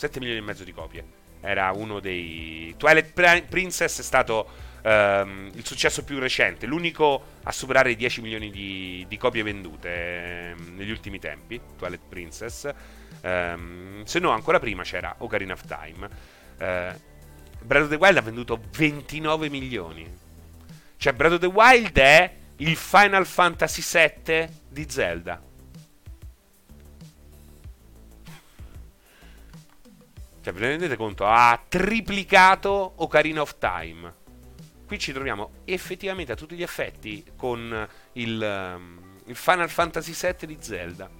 7 milioni e mezzo di copie. Era uno dei... Twilight Princess è stato um, il successo più recente, l'unico a superare i 10 milioni di, di copie vendute um, negli ultimi tempi, Twilight Princess. Um, se no, ancora prima c'era Ocarina of Time. Uh, Breath of the Wild ha venduto 29 milioni. Cioè, Breath of the Wild è il Final Fantasy VII di Zelda. Cioè, vi rendete conto? Ha triplicato Ocarina of Time. Qui ci troviamo effettivamente a tutti gli effetti con il, um, il Final Fantasy VII di Zelda.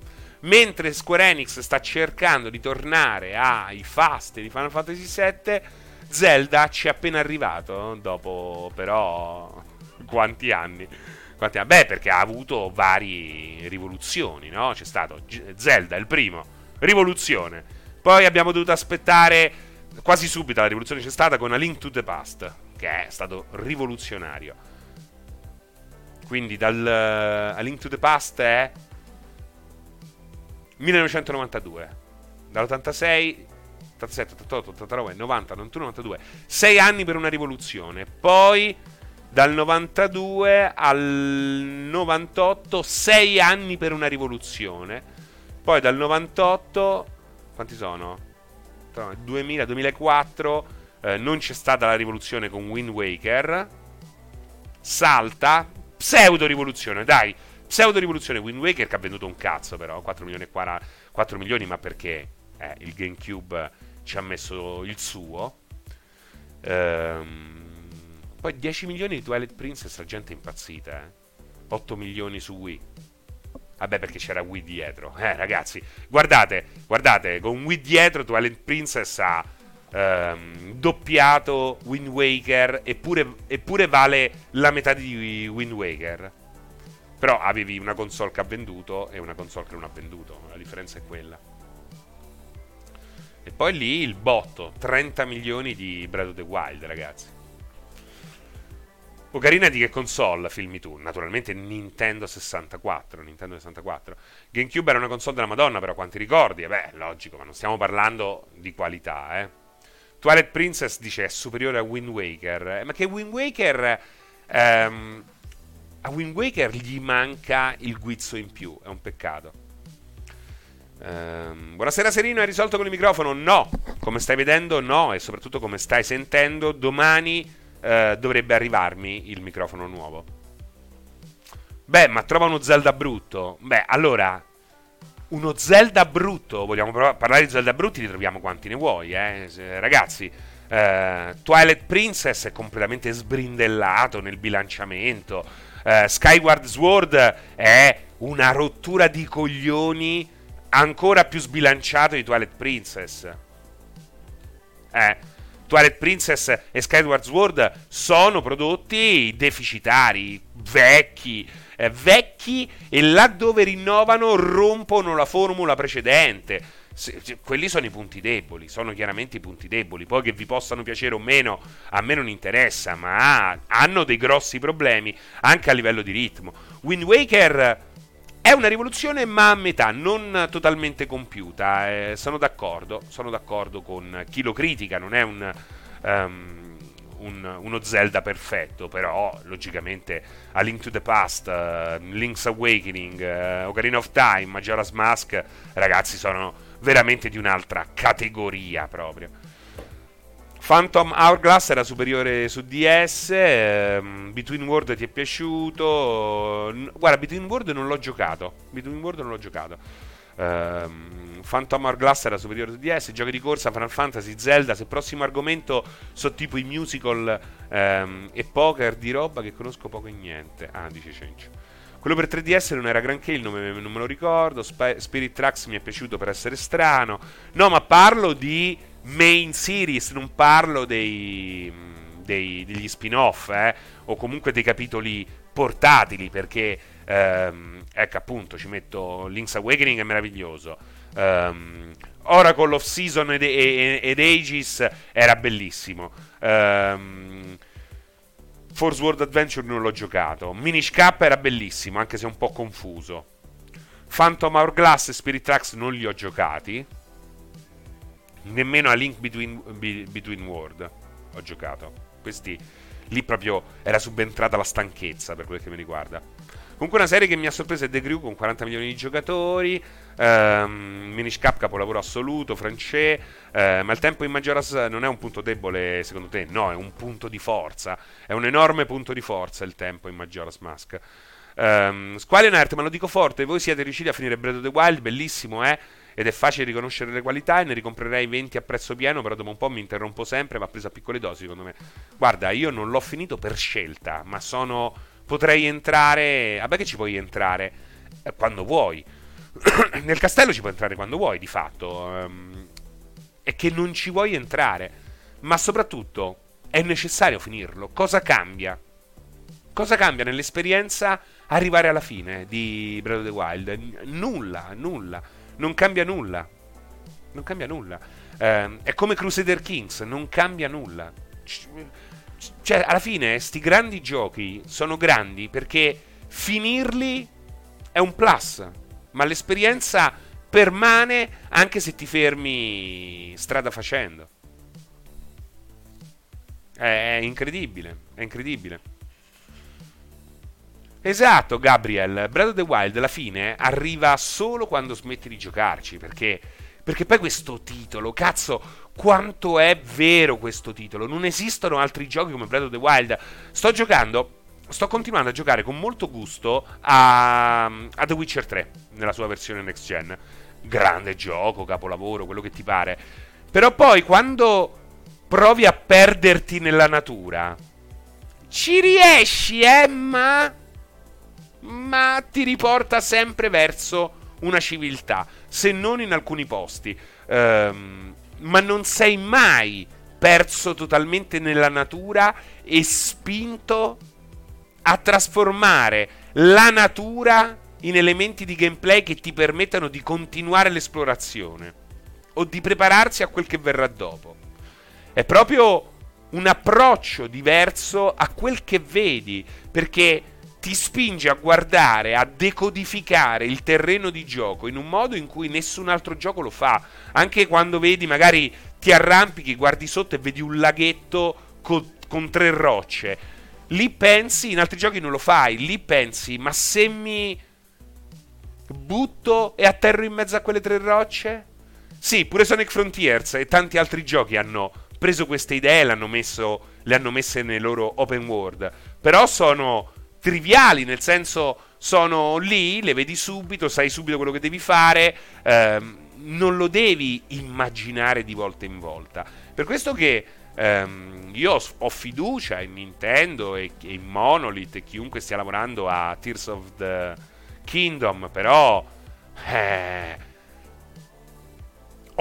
Mentre Square Enix sta cercando di tornare ai fast di Final Fantasy VII, Zelda ci è appena arrivato. Dopo, però, quanti anni? Quanti anni? Beh, perché ha avuto varie rivoluzioni, no? C'è stato Zelda, il primo, rivoluzione poi abbiamo dovuto aspettare quasi subito la rivoluzione c'è stata con A Link to the Past, che è stato rivoluzionario. Quindi dal uh, A Link to the Past è 1992. Dall'86 87, 88, 89, 90, 91, 92. 6 anni per una rivoluzione. Poi dal 92 al 98 6 anni per una rivoluzione. Poi dal 98 quanti sono? 2000, 2004, eh, non c'è stata la rivoluzione con Wind Waker. Salta, pseudo rivoluzione, dai, pseudo rivoluzione Wind Waker che ha venduto un cazzo però, 4 milioni, 40, 4 milioni ma perché eh, il GameCube ci ha messo il suo. Ehm, poi 10 milioni di Twilight Princess, la gente è impazzita, eh. 8 milioni su Wii. Vabbè, perché c'era Wii dietro. Eh, ragazzi, guardate, guardate, con Wii dietro Twilight Princess ha ehm, doppiato Wind Waker eppure, eppure vale la metà di Wind Waker. Però avevi una console che ha venduto e una console che non ha venduto. La differenza è quella. E poi lì il botto, 30 milioni di Breath of the Wild, ragazzi. Ocarina di che console filmi tu? Naturalmente Nintendo 64. Nintendo 64. GameCube era una console della Madonna, però quanti ricordi? E beh, logico, ma non stiamo parlando di qualità, eh. Twilight Princess dice è superiore a Wind Waker. Eh, ma che Wind Waker. Ehm, a Wind Waker gli manca il guizzo in più. È un peccato. Ehm, buonasera Serino, hai risolto con il microfono? No. Come stai vedendo, no. E soprattutto come stai sentendo, domani eh, dovrebbe arrivarmi il microfono nuovo. Beh, ma trova uno Zelda brutto. Beh, allora, uno Zelda brutto, vogliamo parlare di Zelda brutti, li troviamo quanti ne vuoi, eh? Ragazzi, eh, Twilight Princess è completamente sbrindellato nel bilanciamento. Eh, Skyward Sword è una rottura di coglioni ancora più sbilanciato di Twilight Princess. Eh, Twilight Princess e Skyward Sword sono prodotti deficitari, vecchi, eh, vecchi e laddove rinnovano rompono la formula precedente. Se, se, quelli sono i punti deboli, sono chiaramente i punti deboli. Poi che vi possano piacere o meno, a me non interessa, ma hanno dei grossi problemi anche a livello di ritmo. Wind Waker è una rivoluzione ma a metà, non totalmente compiuta. Eh, sono d'accordo, sono d'accordo con chi lo critica, non è un, um, un, uno Zelda perfetto, però logicamente A Link to the Past, uh, Link's Awakening, uh, Ocarina of Time, Majora's Mask, ragazzi sono veramente di un'altra categoria proprio. Phantom Hourglass era superiore su DS. Ehm, Between World ti è piaciuto? Guarda, Between World non l'ho giocato. Between World non l'ho giocato. Ehm, Phantom Hourglass era superiore su DS. Giochi di corsa, Final Fantasy, Zelda. Se prossimo argomento sono tipo i musical ehm, e poker di roba che conosco poco e niente. Ah, dice Cencio. Quello per 3DS non era granché, il nome non me lo ricordo. Sp- Spirit Tracks mi è piaciuto per essere strano. No, ma parlo di main series, non parlo dei, dei, degli spin-off eh, o comunque dei capitoli portatili perché ehm, ecco appunto ci metto Link's Awakening è meraviglioso um, Oracle of Season ed, ed, ed, Aegis era bellissimo um, Force World Adventure non l'ho giocato. Minish Cap era bellissimo, anche se un po' confuso. Phantom Hourglass e Spirit Tracks non li ho giocati. Nemmeno a Link Between, Be, Between World ho giocato. Questi lì proprio era subentrata la stanchezza per quel che mi riguarda. Comunque una serie che mi ha sorpreso è The Crew con 40 milioni di giocatori, ehm, Minish Cap capolavoro assoluto, francese, eh, ma il tempo in Majora's non è un punto debole secondo te? No, è un punto di forza, è un enorme punto di forza il tempo in Majora's Mask. Um, Squalion Earth, ma lo dico forte, voi siete riusciti a finire Breath of the Wild, bellissimo, eh? Ed è facile riconoscere le qualità e ne ricomprerei 20 a prezzo pieno, però dopo un po' mi interrompo sempre, va preso a piccole dosi, secondo me. Guarda, io non l'ho finito per scelta, ma sono... potrei entrare... Vabbè che ci puoi entrare eh, quando vuoi. Nel castello ci puoi entrare quando vuoi, di fatto. Um, è che non ci vuoi entrare. Ma soprattutto, è necessario finirlo. Cosa cambia? Cosa cambia nell'esperienza arrivare alla fine di Breath of the Wild? Nulla, nulla. Non cambia nulla. Non cambia nulla. Eh, è come Crusader Kings, non cambia nulla. Cioè, alla fine, sti grandi giochi sono grandi perché finirli è un plus, ma l'esperienza permane anche se ti fermi strada facendo. È incredibile, è incredibile. Esatto, Gabriel. Breath of the Wild alla fine arriva solo quando smetti di giocarci. Perché? Perché poi questo titolo, cazzo, quanto è vero questo titolo? Non esistono altri giochi come Breath of the Wild. Sto giocando. Sto continuando a giocare con molto gusto a, a The Witcher 3 nella sua versione next gen. Grande gioco, capolavoro, quello che ti pare. Però poi quando provi a perderti nella natura, ci riesci? Eh, ma ti riporta sempre verso una civiltà, se non in alcuni posti. Um, ma non sei mai perso totalmente nella natura e spinto a trasformare la natura in elementi di gameplay che ti permettano di continuare l'esplorazione o di prepararsi a quel che verrà dopo. È proprio un approccio diverso a quel che vedi, perché ti spinge a guardare, a decodificare il terreno di gioco in un modo in cui nessun altro gioco lo fa. Anche quando vedi, magari ti arrampichi, guardi sotto e vedi un laghetto con, con tre rocce. Lì pensi, in altri giochi non lo fai, lì pensi, ma se mi butto e atterro in mezzo a quelle tre rocce? Sì, pure Sonic Frontiers e tanti altri giochi hanno preso queste idee e le hanno, messe nei loro open world. Però sono triviali, nel senso sono lì, le vedi subito, sai subito quello che devi fare, ehm, non lo devi immaginare di volta in volta. Per questo che ehm, io ho fiducia in Nintendo e, e in Monolith e chiunque stia lavorando a Tears of the Kingdom, però... Eh,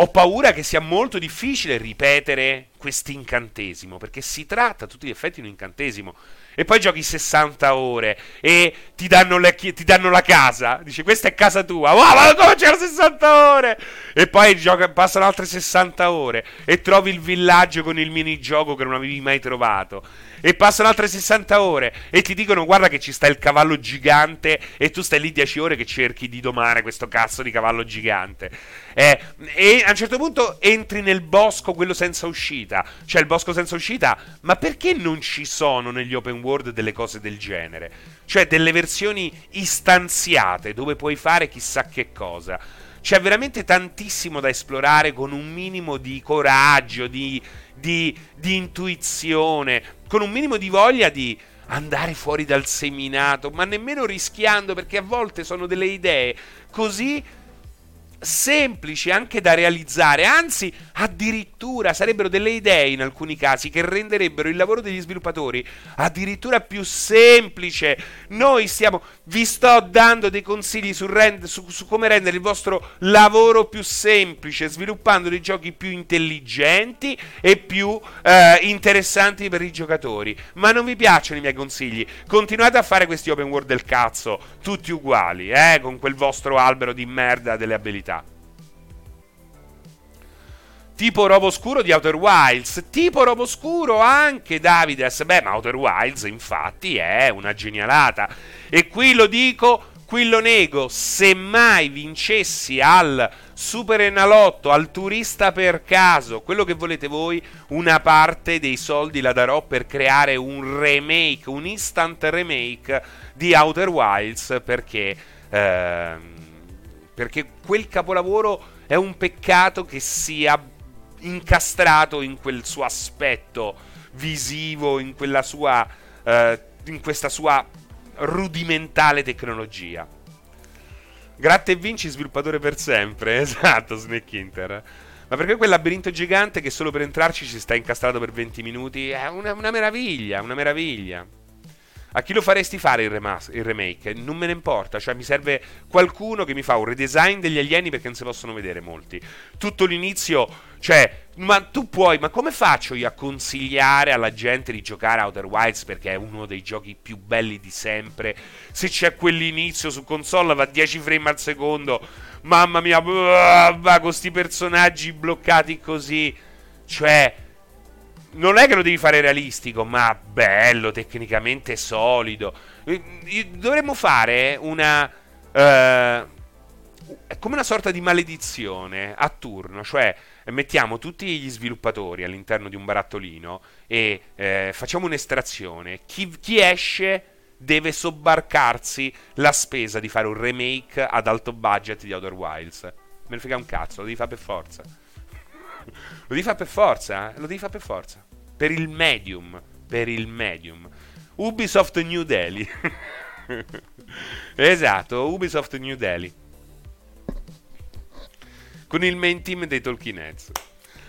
ho paura che sia molto difficile ripetere questo incantesimo, perché si tratta a tutti gli effetti di un incantesimo e poi giochi 60 ore e ti danno, le, ti danno la casa. Dici, questa è casa tua. Wow, ma come c'erano 60 ore? E poi gioca, passano altre 60 ore e trovi il villaggio con il minigioco che non avevi mai trovato e passano altre 60 ore e ti dicono guarda che ci sta il cavallo gigante e tu stai lì 10 ore che cerchi di domare questo cazzo di cavallo gigante. Eh, e a un certo punto entri nel bosco, quello senza uscita, cioè il bosco senza uscita, ma perché non ci sono negli open world delle cose del genere? Cioè delle versioni istanziate dove puoi fare chissà che cosa. C'è veramente tantissimo da esplorare con un minimo di coraggio, di, di, di intuizione, con un minimo di voglia di andare fuori dal seminato, ma nemmeno rischiando perché a volte sono delle idee così semplici anche da realizzare, anzi addirittura sarebbero delle idee in alcuni casi che renderebbero il lavoro degli sviluppatori addirittura più semplice. Noi stiamo, vi sto dando dei consigli su, rend, su, su come rendere il vostro lavoro più semplice, sviluppando dei giochi più intelligenti e più eh, interessanti per i giocatori. Ma non vi piacciono i miei consigli? Continuate a fare questi open world del cazzo, tutti uguali, eh, con quel vostro albero di merda delle abilità. Tipo Robo Scuro di Outer Wilds, tipo Robo Scuro anche Davides. Beh, ma Outer Wilds infatti è una genialata. E qui lo dico, qui lo nego, se mai vincessi al Super Enalotto, al turista per caso, quello che volete voi, una parte dei soldi la darò per creare un remake, un instant remake di Outer Wilds perché... Ehm, perché quel capolavoro è un peccato che sia incastrato in quel suo aspetto visivo, in quella sua eh, in questa sua rudimentale tecnologia. Gratte e vinci, sviluppatore per sempre. Esatto, Snake Inter. Ma perché quel labirinto gigante che solo per entrarci ci sta incastrato per 20 minuti è una, una meraviglia, una meraviglia. A chi lo faresti fare il, remas- il, remake? Non me ne importa, cioè mi serve qualcuno che mi fa un redesign degli alieni perché non si possono vedere molti. Tutto l'inizio, cioè, ma tu puoi, ma come faccio io a consigliare alla gente di giocare Outer Wilds perché è uno dei giochi più belli di sempre? Se c'è quell'inizio su console va a 10 frame al secondo, mamma mia, con questi personaggi bloccati così, cioè non è che lo devi fare realistico, ma bello, tecnicamente solido. Dovremmo fare una. Uh, come una sorta di maledizione a turno, cioè mettiamo tutti gli sviluppatori all'interno di un barattolino e eh, facciamo un'estrazione. Chi, chi esce deve sobbarcarsi la spesa di fare un remake ad alto budget di Outer Wilds. Me ne frega un cazzo, lo devi fare per forza. Lo devi fare per forza, eh? lo devi fare per forza. Per il medium, per il medium. Ubisoft New Delhi. esatto, Ubisoft New Delhi. Con il main team dei Talking Heads.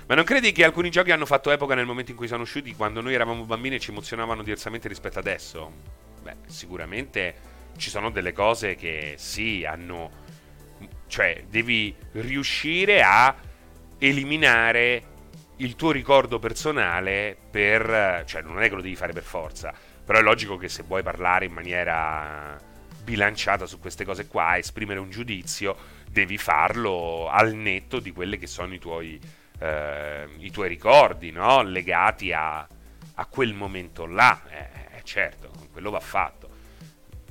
Ma non credi che alcuni giochi hanno fatto epoca nel momento in cui sono usciti, quando noi eravamo bambini e ci emozionavano diversamente rispetto adesso? Beh, sicuramente ci sono delle cose che sì, hanno... Cioè, devi riuscire a eliminare il tuo ricordo personale per... cioè non è che lo devi fare per forza, però è logico che se vuoi parlare in maniera bilanciata su queste cose qua, esprimere un giudizio, devi farlo al netto di quelli che sono i tuoi, eh, i tuoi ricordi, no? legati a, a, quel momento là. Eh, eh, certo, quello va fatto.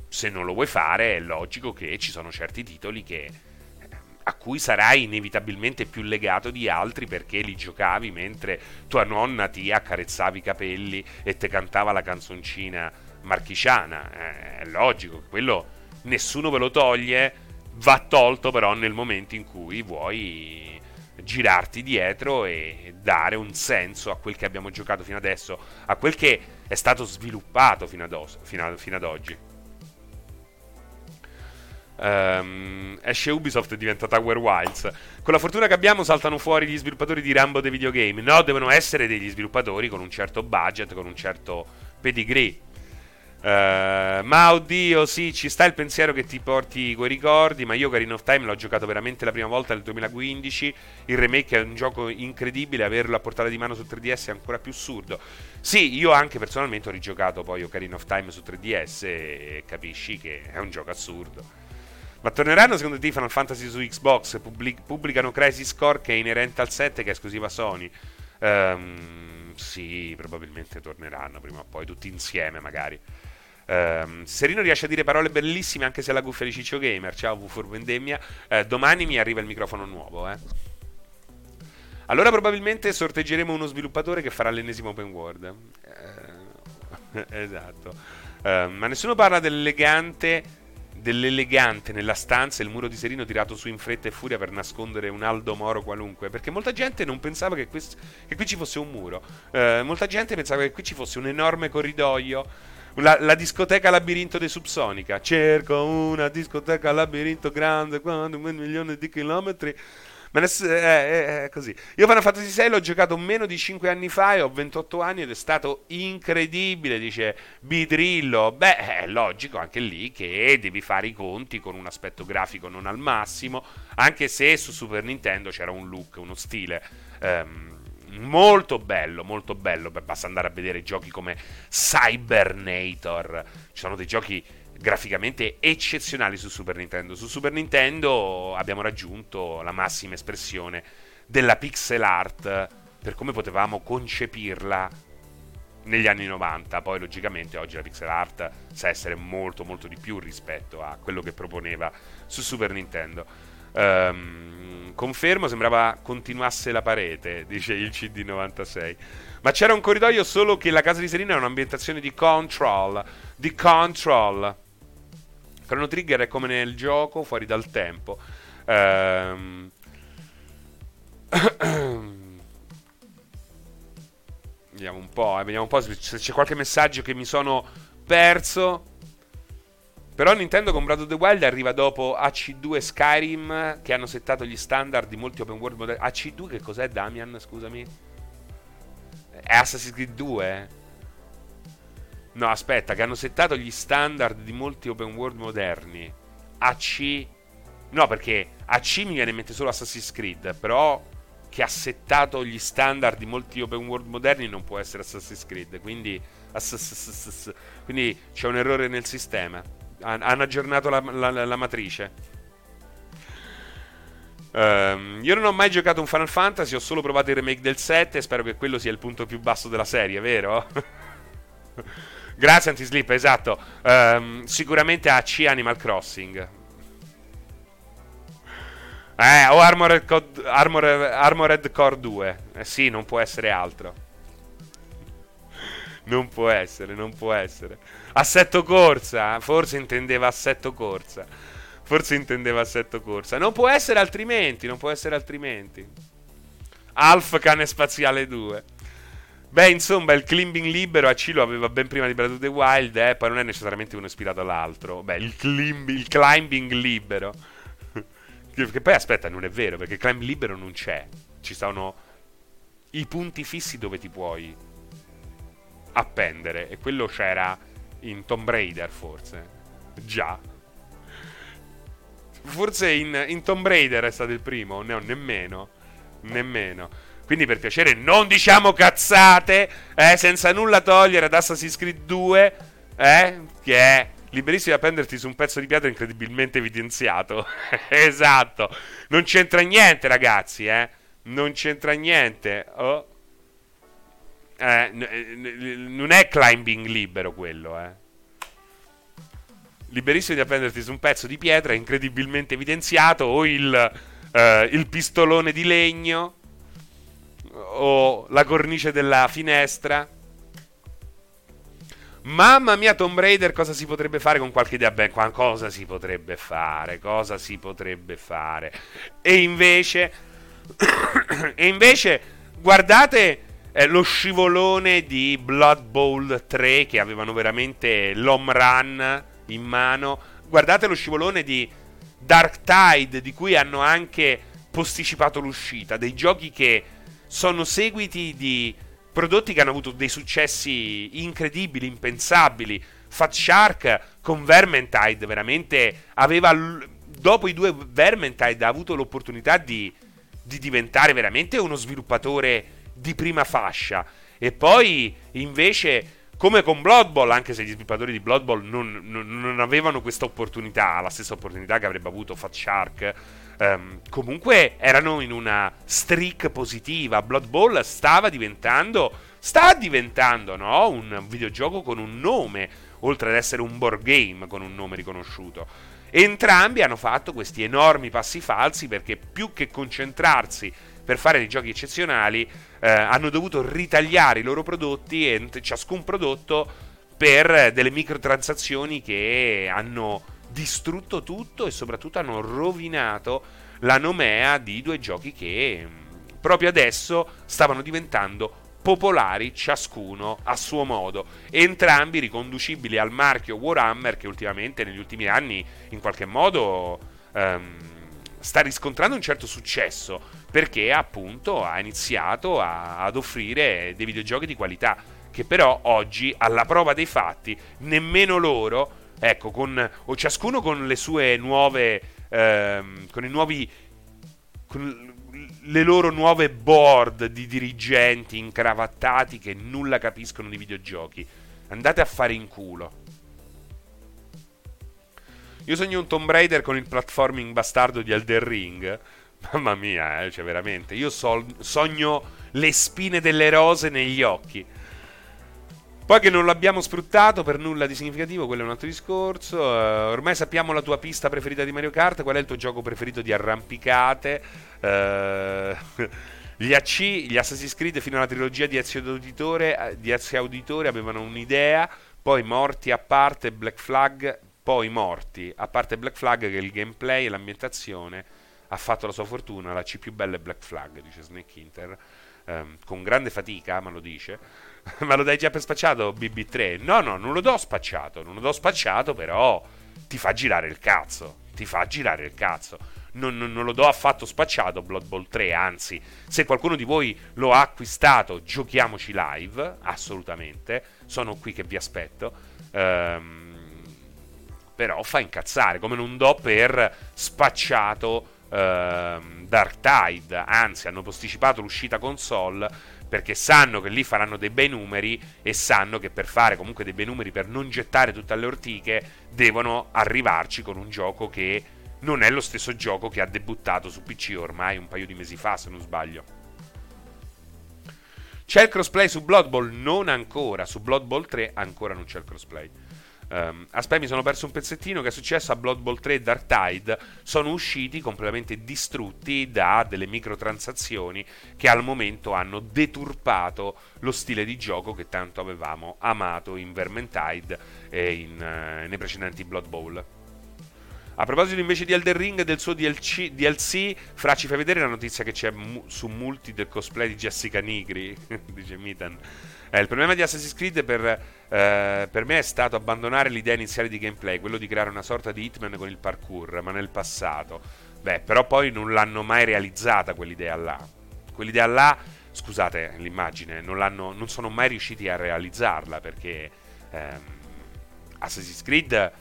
Se non lo vuoi fare è logico che ci sono certi titoli che a cui sarai inevitabilmente più legato di altri perché li giocavi mentre tua nonna ti accarezzava i capelli e te cantava la canzoncina marchigiana. Eh, è logico, quello nessuno ve lo toglie, va tolto però nel momento in cui vuoi girarti dietro e dare un senso a quel che abbiamo giocato fino adesso, a quel che è stato sviluppato fino ad, os- fino a- fino ad oggi. Um, esce Ubisoft e diventa Tower Wilds. Con la fortuna che abbiamo saltano fuori gli sviluppatori di Rambo dei videogame. No, devono essere degli sviluppatori con un certo budget, con un certo pedigree. Uh, ma oddio, sì, ci sta il pensiero che ti porti quei ricordi. Ma io Garden of Time l'ho giocato veramente la prima volta nel 2015. Il remake è un gioco incredibile. Averlo a portata di mano su 3DS è ancora più assurdo. Sì, io anche personalmente ho rigiocato poi Ocarina of Time su 3DS e capisci che è un gioco assurdo. Ma torneranno secondo te Final Fantasy su Xbox? Public- pubblicano Crisis Core che è inerente al 7 che è esclusiva Sony. Um, sì, probabilmente torneranno prima o poi, tutti insieme magari. Um, Serino riesce a dire parole bellissime anche se la cuffia di Ciccio Gamer. Ciao V Vendemmia. Uh, domani mi arriva il microfono nuovo, eh. Allora probabilmente sorteggeremo uno sviluppatore che farà l'ennesimo open world. Uh, esatto. Uh, ma nessuno parla dell'elegante dell'elegante nella stanza il muro di Serino tirato su in fretta e furia per nascondere un Aldo Moro qualunque. Perché molta gente non pensava che, quest- che qui ci fosse un muro. Eh, molta gente pensava che qui ci fosse un enorme corridoio. La, la, discoteca labirinto di Subsonica. Cerco una discoteca labirinto grande quando un milione di chilometri. Ma è, è, è, così. Io Final Fantasy VI l'ho giocato meno di 5 anni fa e ho 28 anni ed è stato incredibile, dice Bidrillo. Beh, è logico anche lì che devi fare i conti con un aspetto grafico non al massimo, anche se su Super Nintendo c'era un look, uno stile. Um, molto bello, molto bello. Basta andare a vedere giochi come Cybernator. Ci sono dei giochi graficamente eccezionali su Super Nintendo. Su Super Nintendo abbiamo raggiunto la massima espressione della pixel art per come potevamo concepirla negli anni 90. Poi, logicamente, oggi la pixel art sa essere molto, molto di più rispetto a quello che proponeva su Super Nintendo. Um, confermo, sembrava continuasse la parete, dice il CD96. Ma c'era un corridoio solo che la casa di Serena era un'ambientazione di control. Di control. Chrono Trigger è come nel gioco, fuori dal tempo. Um, vediamo un po', eh, vediamo un po' se c'è qualche messaggio che mi sono perso. Però Nintendo con Breath of the Wild arriva dopo AC2 e Skyrim che hanno settato gli standard di molti open world moderni. AC2 che cos'è Damian, scusami? È Assassin's Creed 2? No, aspetta, che hanno settato gli standard di molti open world moderni. AC No, perché AC mi viene in mente solo Assassin's Creed, però che ha settato gli standard di molti open world moderni non può essere Assassin's Creed, quindi, quindi c'è un errore nel sistema. Hanno aggiornato la, la, la matrice. Um, io non ho mai giocato un Final Fantasy, ho solo provato il remake del 7 e spero che quello sia il punto più basso della serie, vero? Grazie Antisleep, esatto. Um, sicuramente AC Animal Crossing. Eh, o Armored, Code, Armored, Armored Core 2. Eh sì, non può essere altro. Non può essere, non può essere. Assetto corsa, forse intendeva assetto corsa. Forse intendeva assetto corsa. Non può essere altrimenti, non può essere altrimenti. Alf cane spaziale 2. Beh, insomma, il climbing libero a Cilo aveva ben prima di Breath of the Wild, eh, poi non è necessariamente uno ispirato all'altro. Beh, il, climb, il climbing libero. Che poi aspetta, non è vero, perché climb libero non c'è. Ci sono i punti fissi dove ti puoi appendere. E quello c'era in Tomb Raider, forse. Già. Forse in, in Tomb Raider è stato il primo, no, nemmeno. Nemmeno. Quindi per piacere non diciamo cazzate, eh, senza nulla togliere ad Assassin's Creed 2, eh, che è liberissimo da prenderti su un pezzo di pietra incredibilmente evidenziato. esatto. Non c'entra niente, ragazzi, eh. Non c'entra niente. Oh. Eh, n- n- non è climbing libero quello, eh. Liberissimo da prenderti su un pezzo di pietra incredibilmente evidenziato o il, eh, il pistolone di legno o la cornice della finestra Mamma mia, Tomb Raider, cosa si potrebbe fare con qualche idea? Beh, cosa si potrebbe fare? Cosa si potrebbe fare? E invece, e invece, guardate eh, lo scivolone di Blood Bowl 3 che avevano veramente l'home run in mano. Guardate lo scivolone di Dark Tide, di cui hanno anche posticipato l'uscita. Dei giochi che sono seguiti di prodotti che hanno avuto dei successi incredibili, impensabili. Fat Shark con Vermintide veramente aveva dopo i due Vermintide ha avuto l'opportunità di, di diventare veramente uno sviluppatore di prima fascia e poi invece come con Blood Bowl, anche se gli sviluppatori di Blood Bowl non, non, non avevano questa opportunità, la stessa opportunità che avrebbe avuto Fat Shark Um, comunque erano in una streak positiva. Blood Bowl stava diventando, sta diventando, no? Un videogioco con un nome, oltre ad essere un board game con un nome riconosciuto. Entrambi hanno fatto questi enormi passi falsi perché più che concentrarsi per fare dei giochi eccezionali, eh, hanno dovuto ritagliare i loro prodotti e ciascun prodotto per delle microtransazioni che hanno distrutto tutto e soprattutto hanno rovinato la nomea di due giochi che mm, proprio adesso stavano diventando popolari ciascuno a suo modo, entrambi riconducibili al marchio Warhammer che ultimamente negli ultimi anni in qualche modo um, sta riscontrando un certo successo perché appunto ha iniziato a, ad offrire dei videogiochi di qualità che però oggi alla prova dei fatti nemmeno loro Ecco, con, o ciascuno con le sue nuove, ehm, con i nuovi, con le loro nuove board di dirigenti incravattati che nulla capiscono di videogiochi. Andate a fare in culo. Io sogno un Tomb Raider con il platforming bastardo di Elder Ring. Mamma mia, eh, cioè veramente. Io so- sogno le spine delle rose negli occhi. Poi che non l'abbiamo sfruttato per nulla di significativo, quello è un altro discorso. Uh, ormai sappiamo la tua pista preferita di Mario Kart. Qual è il tuo gioco preferito di arrampicate? Uh, gli AC, gli Assassin's Creed fino alla trilogia di Ezio Auditore, eh, di Ezio Auditore avevano un'idea, poi morti a parte Black Flag, poi morti a parte Black Flag che il gameplay e l'ambientazione ha fatto la sua fortuna. La C più bella è Black Flag, dice Snake Inter. Um, con grande fatica, ma lo dice. ma lo dai già per spacciato BB3? No, no, non lo do spacciato. Non lo do spacciato, però ti fa girare il cazzo. Ti fa girare il cazzo. Non, non, non, lo do affatto spacciato Blood Bowl 3, anzi, se qualcuno di voi lo ha acquistato, giochiamoci live, assolutamente, sono qui che vi aspetto. Um, però fa incazzare, come non do per spacciato uh, Dark Tide, anzi hanno posticipato l'uscita console perché sanno che lì faranno dei bei numeri e sanno che per fare comunque dei bei numeri, per non gettare tutte alle ortiche, devono arrivarci con un gioco che non è lo stesso gioco che ha debuttato su PC ormai un paio di mesi fa, se non sbaglio. C'è il crossplay su Blood Bowl? Non ancora. Su Blood Bowl 3 ancora non c'è il crossplay. Um, aspetta, mi sono perso un pezzettino che è successo a Blood Bowl 3 e Dark Tide. Sono usciti completamente distrutti da delle microtransazioni che al momento hanno deturpato lo stile di gioco che tanto avevamo amato in Vermintide e in, uh, nei precedenti Blood Bowl. A proposito invece di Elder Ring e del suo DLC, DLC, Fra ci fai vedere la notizia che c'è mu- su multi del cosplay di Jessica Nigri, dice Mitan. Eh, il problema di Assassin's Creed per, eh, per, me è stato abbandonare l'idea iniziale di gameplay, quello di creare una sorta di Hitman con il parkour, ma nel passato. Beh, però poi non l'hanno mai realizzata quell'idea là. Quell'idea là, scusate l'immagine, non, non sono mai riusciti a realizzarla perché ehm, Assassin's Creed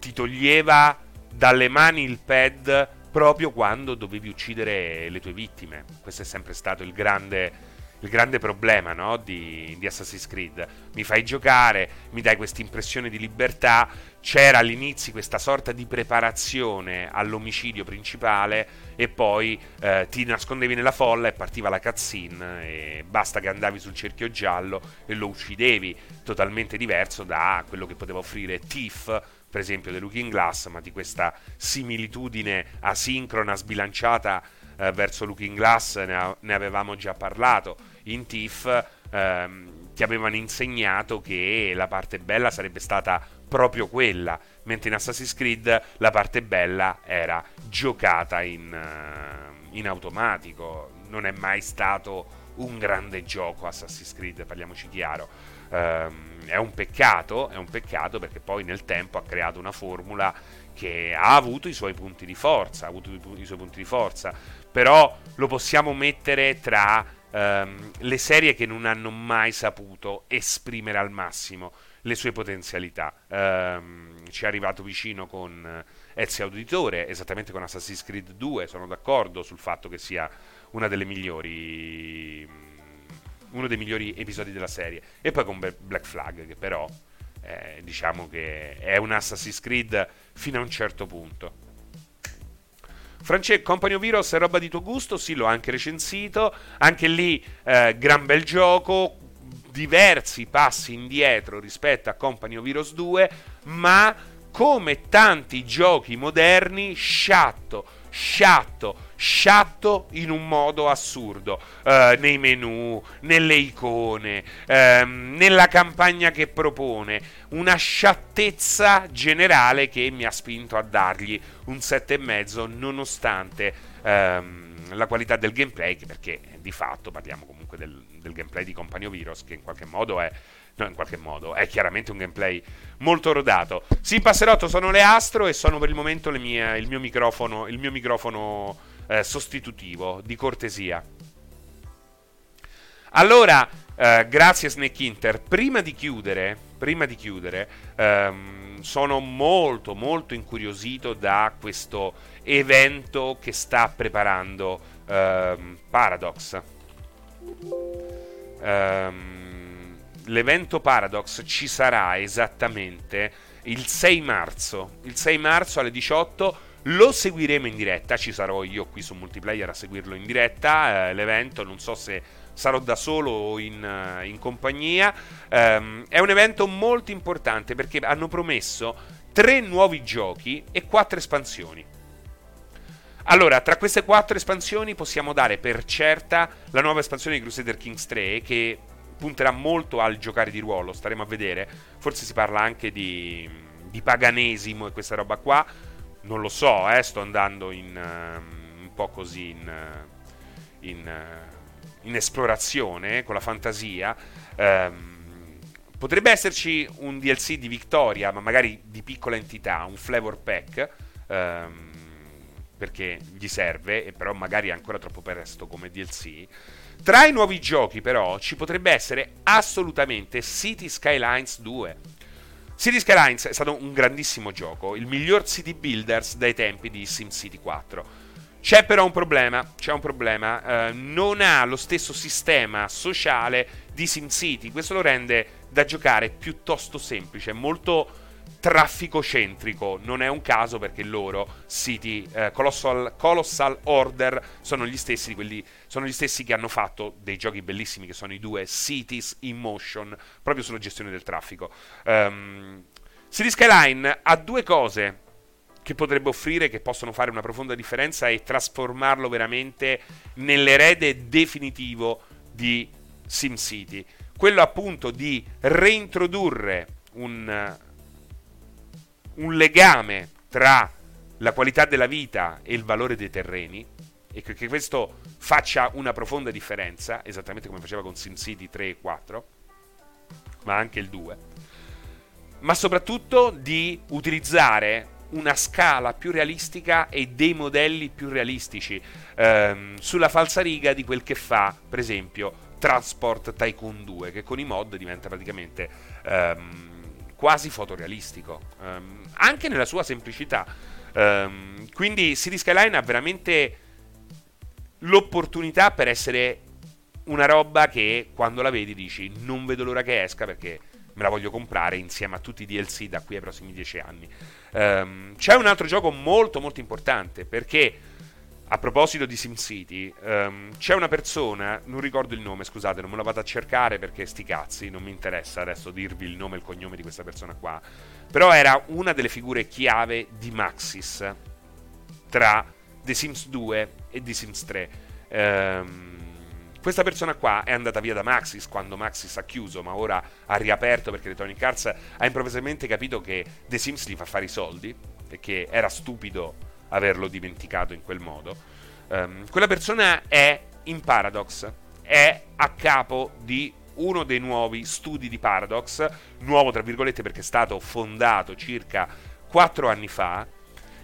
ti toglieva dalle mani il pad proprio quando dovevi uccidere le tue vittime. Questo è sempre stato il grande il grande problema no? di, di, Assassin's Creed. Mi fai giocare, mi dai questa impressione di libertà. C'era all'inizio questa sorta di preparazione all'omicidio principale e poi eh, ti nascondevi nella folla e partiva la cutscene e basta che andavi sul cerchio giallo e lo uccidevi. Totalmente diverso da quello che poteva offrire Thief per esempio The Looking Glass, ma di questa similitudine asincrona, sbilanciata eh, verso Looking Glass ne, ne avevamo già parlato in TIFF ehm, ti avevano insegnato che la parte bella sarebbe stata proprio quella, mentre in Assassin's Creed la parte bella era giocata in, uh, in automatico, non è mai stato un grande gioco Assassin's Creed, parliamoci chiaro. Um, è un peccato, è un peccato perché poi nel tempo ha creato una formula che ha avuto i suoi punti di forza, ha avuto i, i suoi punti di forza, però lo possiamo mettere tra um, le serie che non hanno mai saputo esprimere al massimo le sue potenzialità. Um, ci è arrivato vicino con Ezio Auditore, esattamente con Assassin's Creed 2, sono d'accordo sul fatto che sia una delle migliori uno dei migliori episodi della serie e poi con Black Flag che però eh, diciamo che è un Assassin's Creed fino a un certo punto Francesco, Company Heroes è roba di tuo gusto? Sì, l'ho anche recensito. Anche lì, eh, gran bel gioco. Diversi passi indietro rispetto a Company Heroes 2, ma come tanti giochi moderni, sciatto, sciatto, sciatto in un modo assurdo uh, nei menu, nelle icone, um, nella campagna che propone, una sciattezza generale che mi ha spinto a dargli un 7,5 nonostante um, la qualità del gameplay, perché di fatto parliamo comunque del, del gameplay di Company of Heroes che in qualche modo è no, in qualche modo, è chiaramente un gameplay molto rodato. Sì, Passerotto, sono le Astro e sono per il momento mie, il mio microfono, il mio microfono eh, sostitutivo, di cortesia. Allora, eh, grazie Snake Inter. Prima di chiudere, prima di chiudere ehm, sono molto, molto incuriosito da questo evento che sta preparando ehm, Paradox. Ehm, l'evento Paradox ci sarà esattamente il 6 marzo. Il 6 marzo alle 18 Lo seguiremo in diretta, ci sarò io qui su multiplayer a seguirlo in diretta, eh, l'evento, non so se sarò da solo o in, uh, in compagnia. Um, è un evento molto importante perché hanno promesso tre nuovi giochi e quattro espansioni. Allora, tra queste quattro espansioni possiamo dare per certa la nuova espansione di Crusader Kings 3 che punterà molto al giocare di ruolo, staremo a vedere. Forse si parla anche di, di paganesimo e questa roba qua non lo so, eh, sto andando in, uh, un po' così in, uh, in, uh, in esplorazione con la fantasia. Um, potrebbe esserci un DLC di Victoria, ma magari di piccola entità, un flavor pack. Um, perché gli serve, e però magari è ancora troppo presto come DLC. Tra i nuovi giochi, però, ci potrebbe essere assolutamente City Skylines 2 City Skylines è stato un grandissimo gioco, il miglior city builders dai tempi di SimCity 4. C'è però un problema, c'è un problema, eh, non ha lo stesso sistema sociale di SimCity, questo lo rende da giocare piuttosto semplice, molto traffico centrico. Non è un caso perché loro, City, eh, Colossal, Colossal, Order, sono gli, stessi quelli, sono gli stessi che hanno fatto dei giochi bellissimi che sono i due Cities in Motion, proprio sulla gestione del traffico. Um, City Skyline ha due cose che potrebbe offrire, che possono fare una profonda differenza e trasformarlo veramente nell'erede definitivo di SimCity. Quello appunto di reintrodurre un un legame tra la qualità della vita e il valore dei terreni e che questo faccia una profonda differenza, esattamente come faceva con SimCity 3 e 4, ma anche il 2, ma soprattutto di utilizzare una scala più realistica e dei modelli più realistici ehm, sulla falsariga di quel che fa, per esempio, Transport Tycoon 2, che con i mod diventa praticamente ehm, quasi fotorealistico, um, anche nella sua semplicità. Um, quindi City Skyline ha veramente l'opportunità per essere una roba che quando la vedi dici non vedo l'ora che esca perché me la voglio comprare insieme a tutti i DLC da qui ai prossimi dieci anni. Um, c'è un altro gioco molto molto importante perché a proposito di SimCity, um, c'è una persona, non ricordo il nome, scusate, non me lo vado a cercare perché sti cazzi, non mi interessa adesso dirvi il nome e il cognome di questa persona qua. Però era una delle figure chiave di Maxis tra The Sims 2 e The Sims 3. Um, questa persona qua è andata via da Maxis quando Maxis ha chiuso, ma ora ha riaperto perché Electronic Arts ha improvvisamente capito che The Sims gli fa fare i soldi e che era stupido averlo dimenticato in quel modo. Um, quella persona è in Paradox, è a capo di uno dei nuovi studi di Paradox, nuovo tra virgolette perché è stato fondato circa 4 anni fa,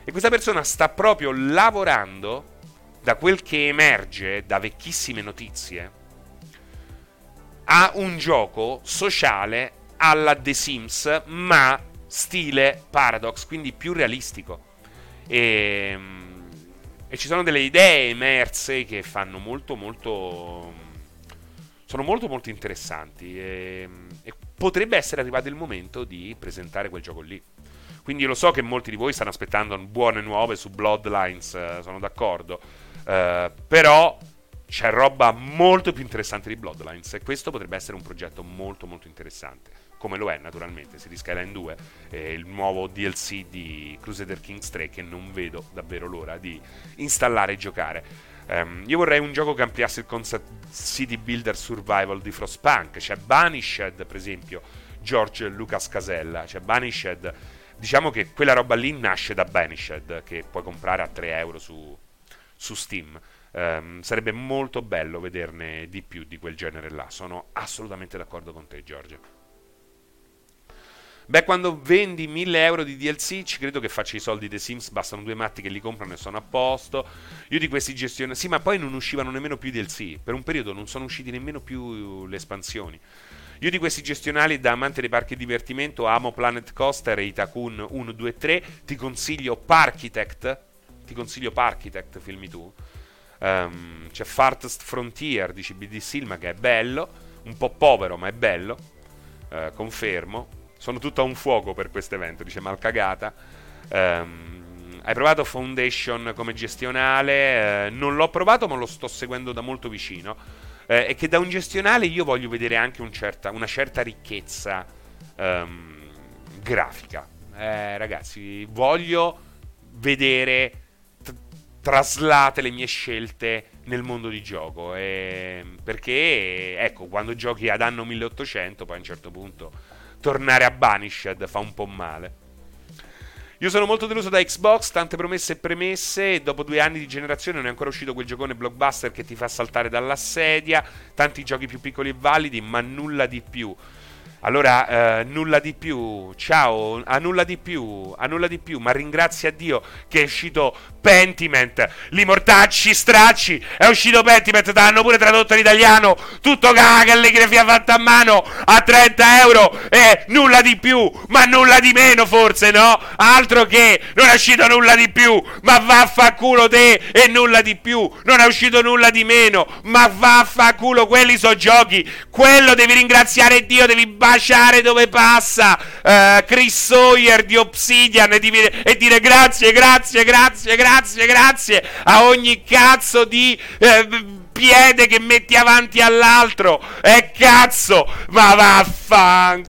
e questa persona sta proprio lavorando, da quel che emerge da vecchissime notizie, a un gioco sociale alla The Sims, ma stile Paradox, quindi più realistico. E, ehm, e ci sono delle idee emerse che fanno molto molto sono molto molto interessanti. E, e, potrebbe essere arrivato il momento di presentare quel gioco lì. Quindi lo so che molti di voi stanno aspettando buone nuove su Bloodlines, eh, sono d'accordo, eh, però c'è roba molto più interessante di Bloodlines e questo potrebbe essere un progetto molto molto interessante come lo è naturalmente City Skyline 2, eh, il nuovo DLC di Crusader Kings 3 che non vedo davvero l'ora di installare e giocare. Um, io vorrei un gioco che ampliasse il concept City Builder Survival di Frostpunk, c'è Banished per esempio, George Lucas Casella, c'è Banished, diciamo che quella roba lì nasce da Banished che puoi comprare a 3 euro su, su Steam. Um, sarebbe molto bello vederne di più di quel genere là. Sono assolutamente d'accordo con te, Giorgio. Beh, quando vendi 1000 euro di DLC, ci credo che faccia i soldi dei Sims, bastano due matti che li comprano e sono a posto. Io di questi gestionali... Sì, ma poi non uscivano nemmeno più i DLC. Per un periodo non sono usciti nemmeno più le espansioni. Io di questi gestionali, da amante dei parchi divertimento, amo Planet Coaster e Itakun 1, 2, 3. Ti consiglio Parkitect. Ti consiglio Parkitect, filmi tu. Um, c'è Farthest Frontier di CBD Silma che è bello. Un po' povero, ma è bello. Uh, confermo sono tutto a un fuoco per questo evento, dice Malcagata. Um, hai provato Foundation come gestionale? Eh, non l'ho provato, ma lo sto seguendo da molto vicino. Eh, e che da un gestionale io voglio vedere anche un certa, una certa ricchezza um, grafica. Eh, ragazzi, voglio vedere t- traslate le mie scelte nel mondo di gioco. Eh, perché, ecco, quando giochi ad anno 1800, poi a un certo punto tornare a Banished fa un po' male. Io sono molto deluso da Xbox, tante promesse e premesse, e dopo due anni di generazione non è ancora uscito quel giocone blockbuster che ti fa saltare dalla sedia, tanti giochi più piccoli e validi, ma nulla di più. Allora, eh, nulla di più, ciao, a nulla di più, a nulla di più, ma ringrazia Dio che è uscito Pentiment, li mortacci, stracci, è uscito Pentiment, l'hanno pure tradotto in italiano, tutto caga, calligrafia fatta a mano, a 30 euro, e nulla di più, ma nulla di meno forse, no? Altro che, non è uscito nulla di più, ma vaffanculo te, e nulla di più, non è uscito nulla di meno, ma vaffanculo, quelli sono giochi, quello devi ringraziare Dio, devi baciare dove passa, uh, Chris Sawyer di Obsidian, e, di, e dire grazie, grazie, grazie, grazie, grazie, grazie a ogni cazzo di eh, piede che metti avanti all'altro. E eh, cazzo, ma vaffanculo.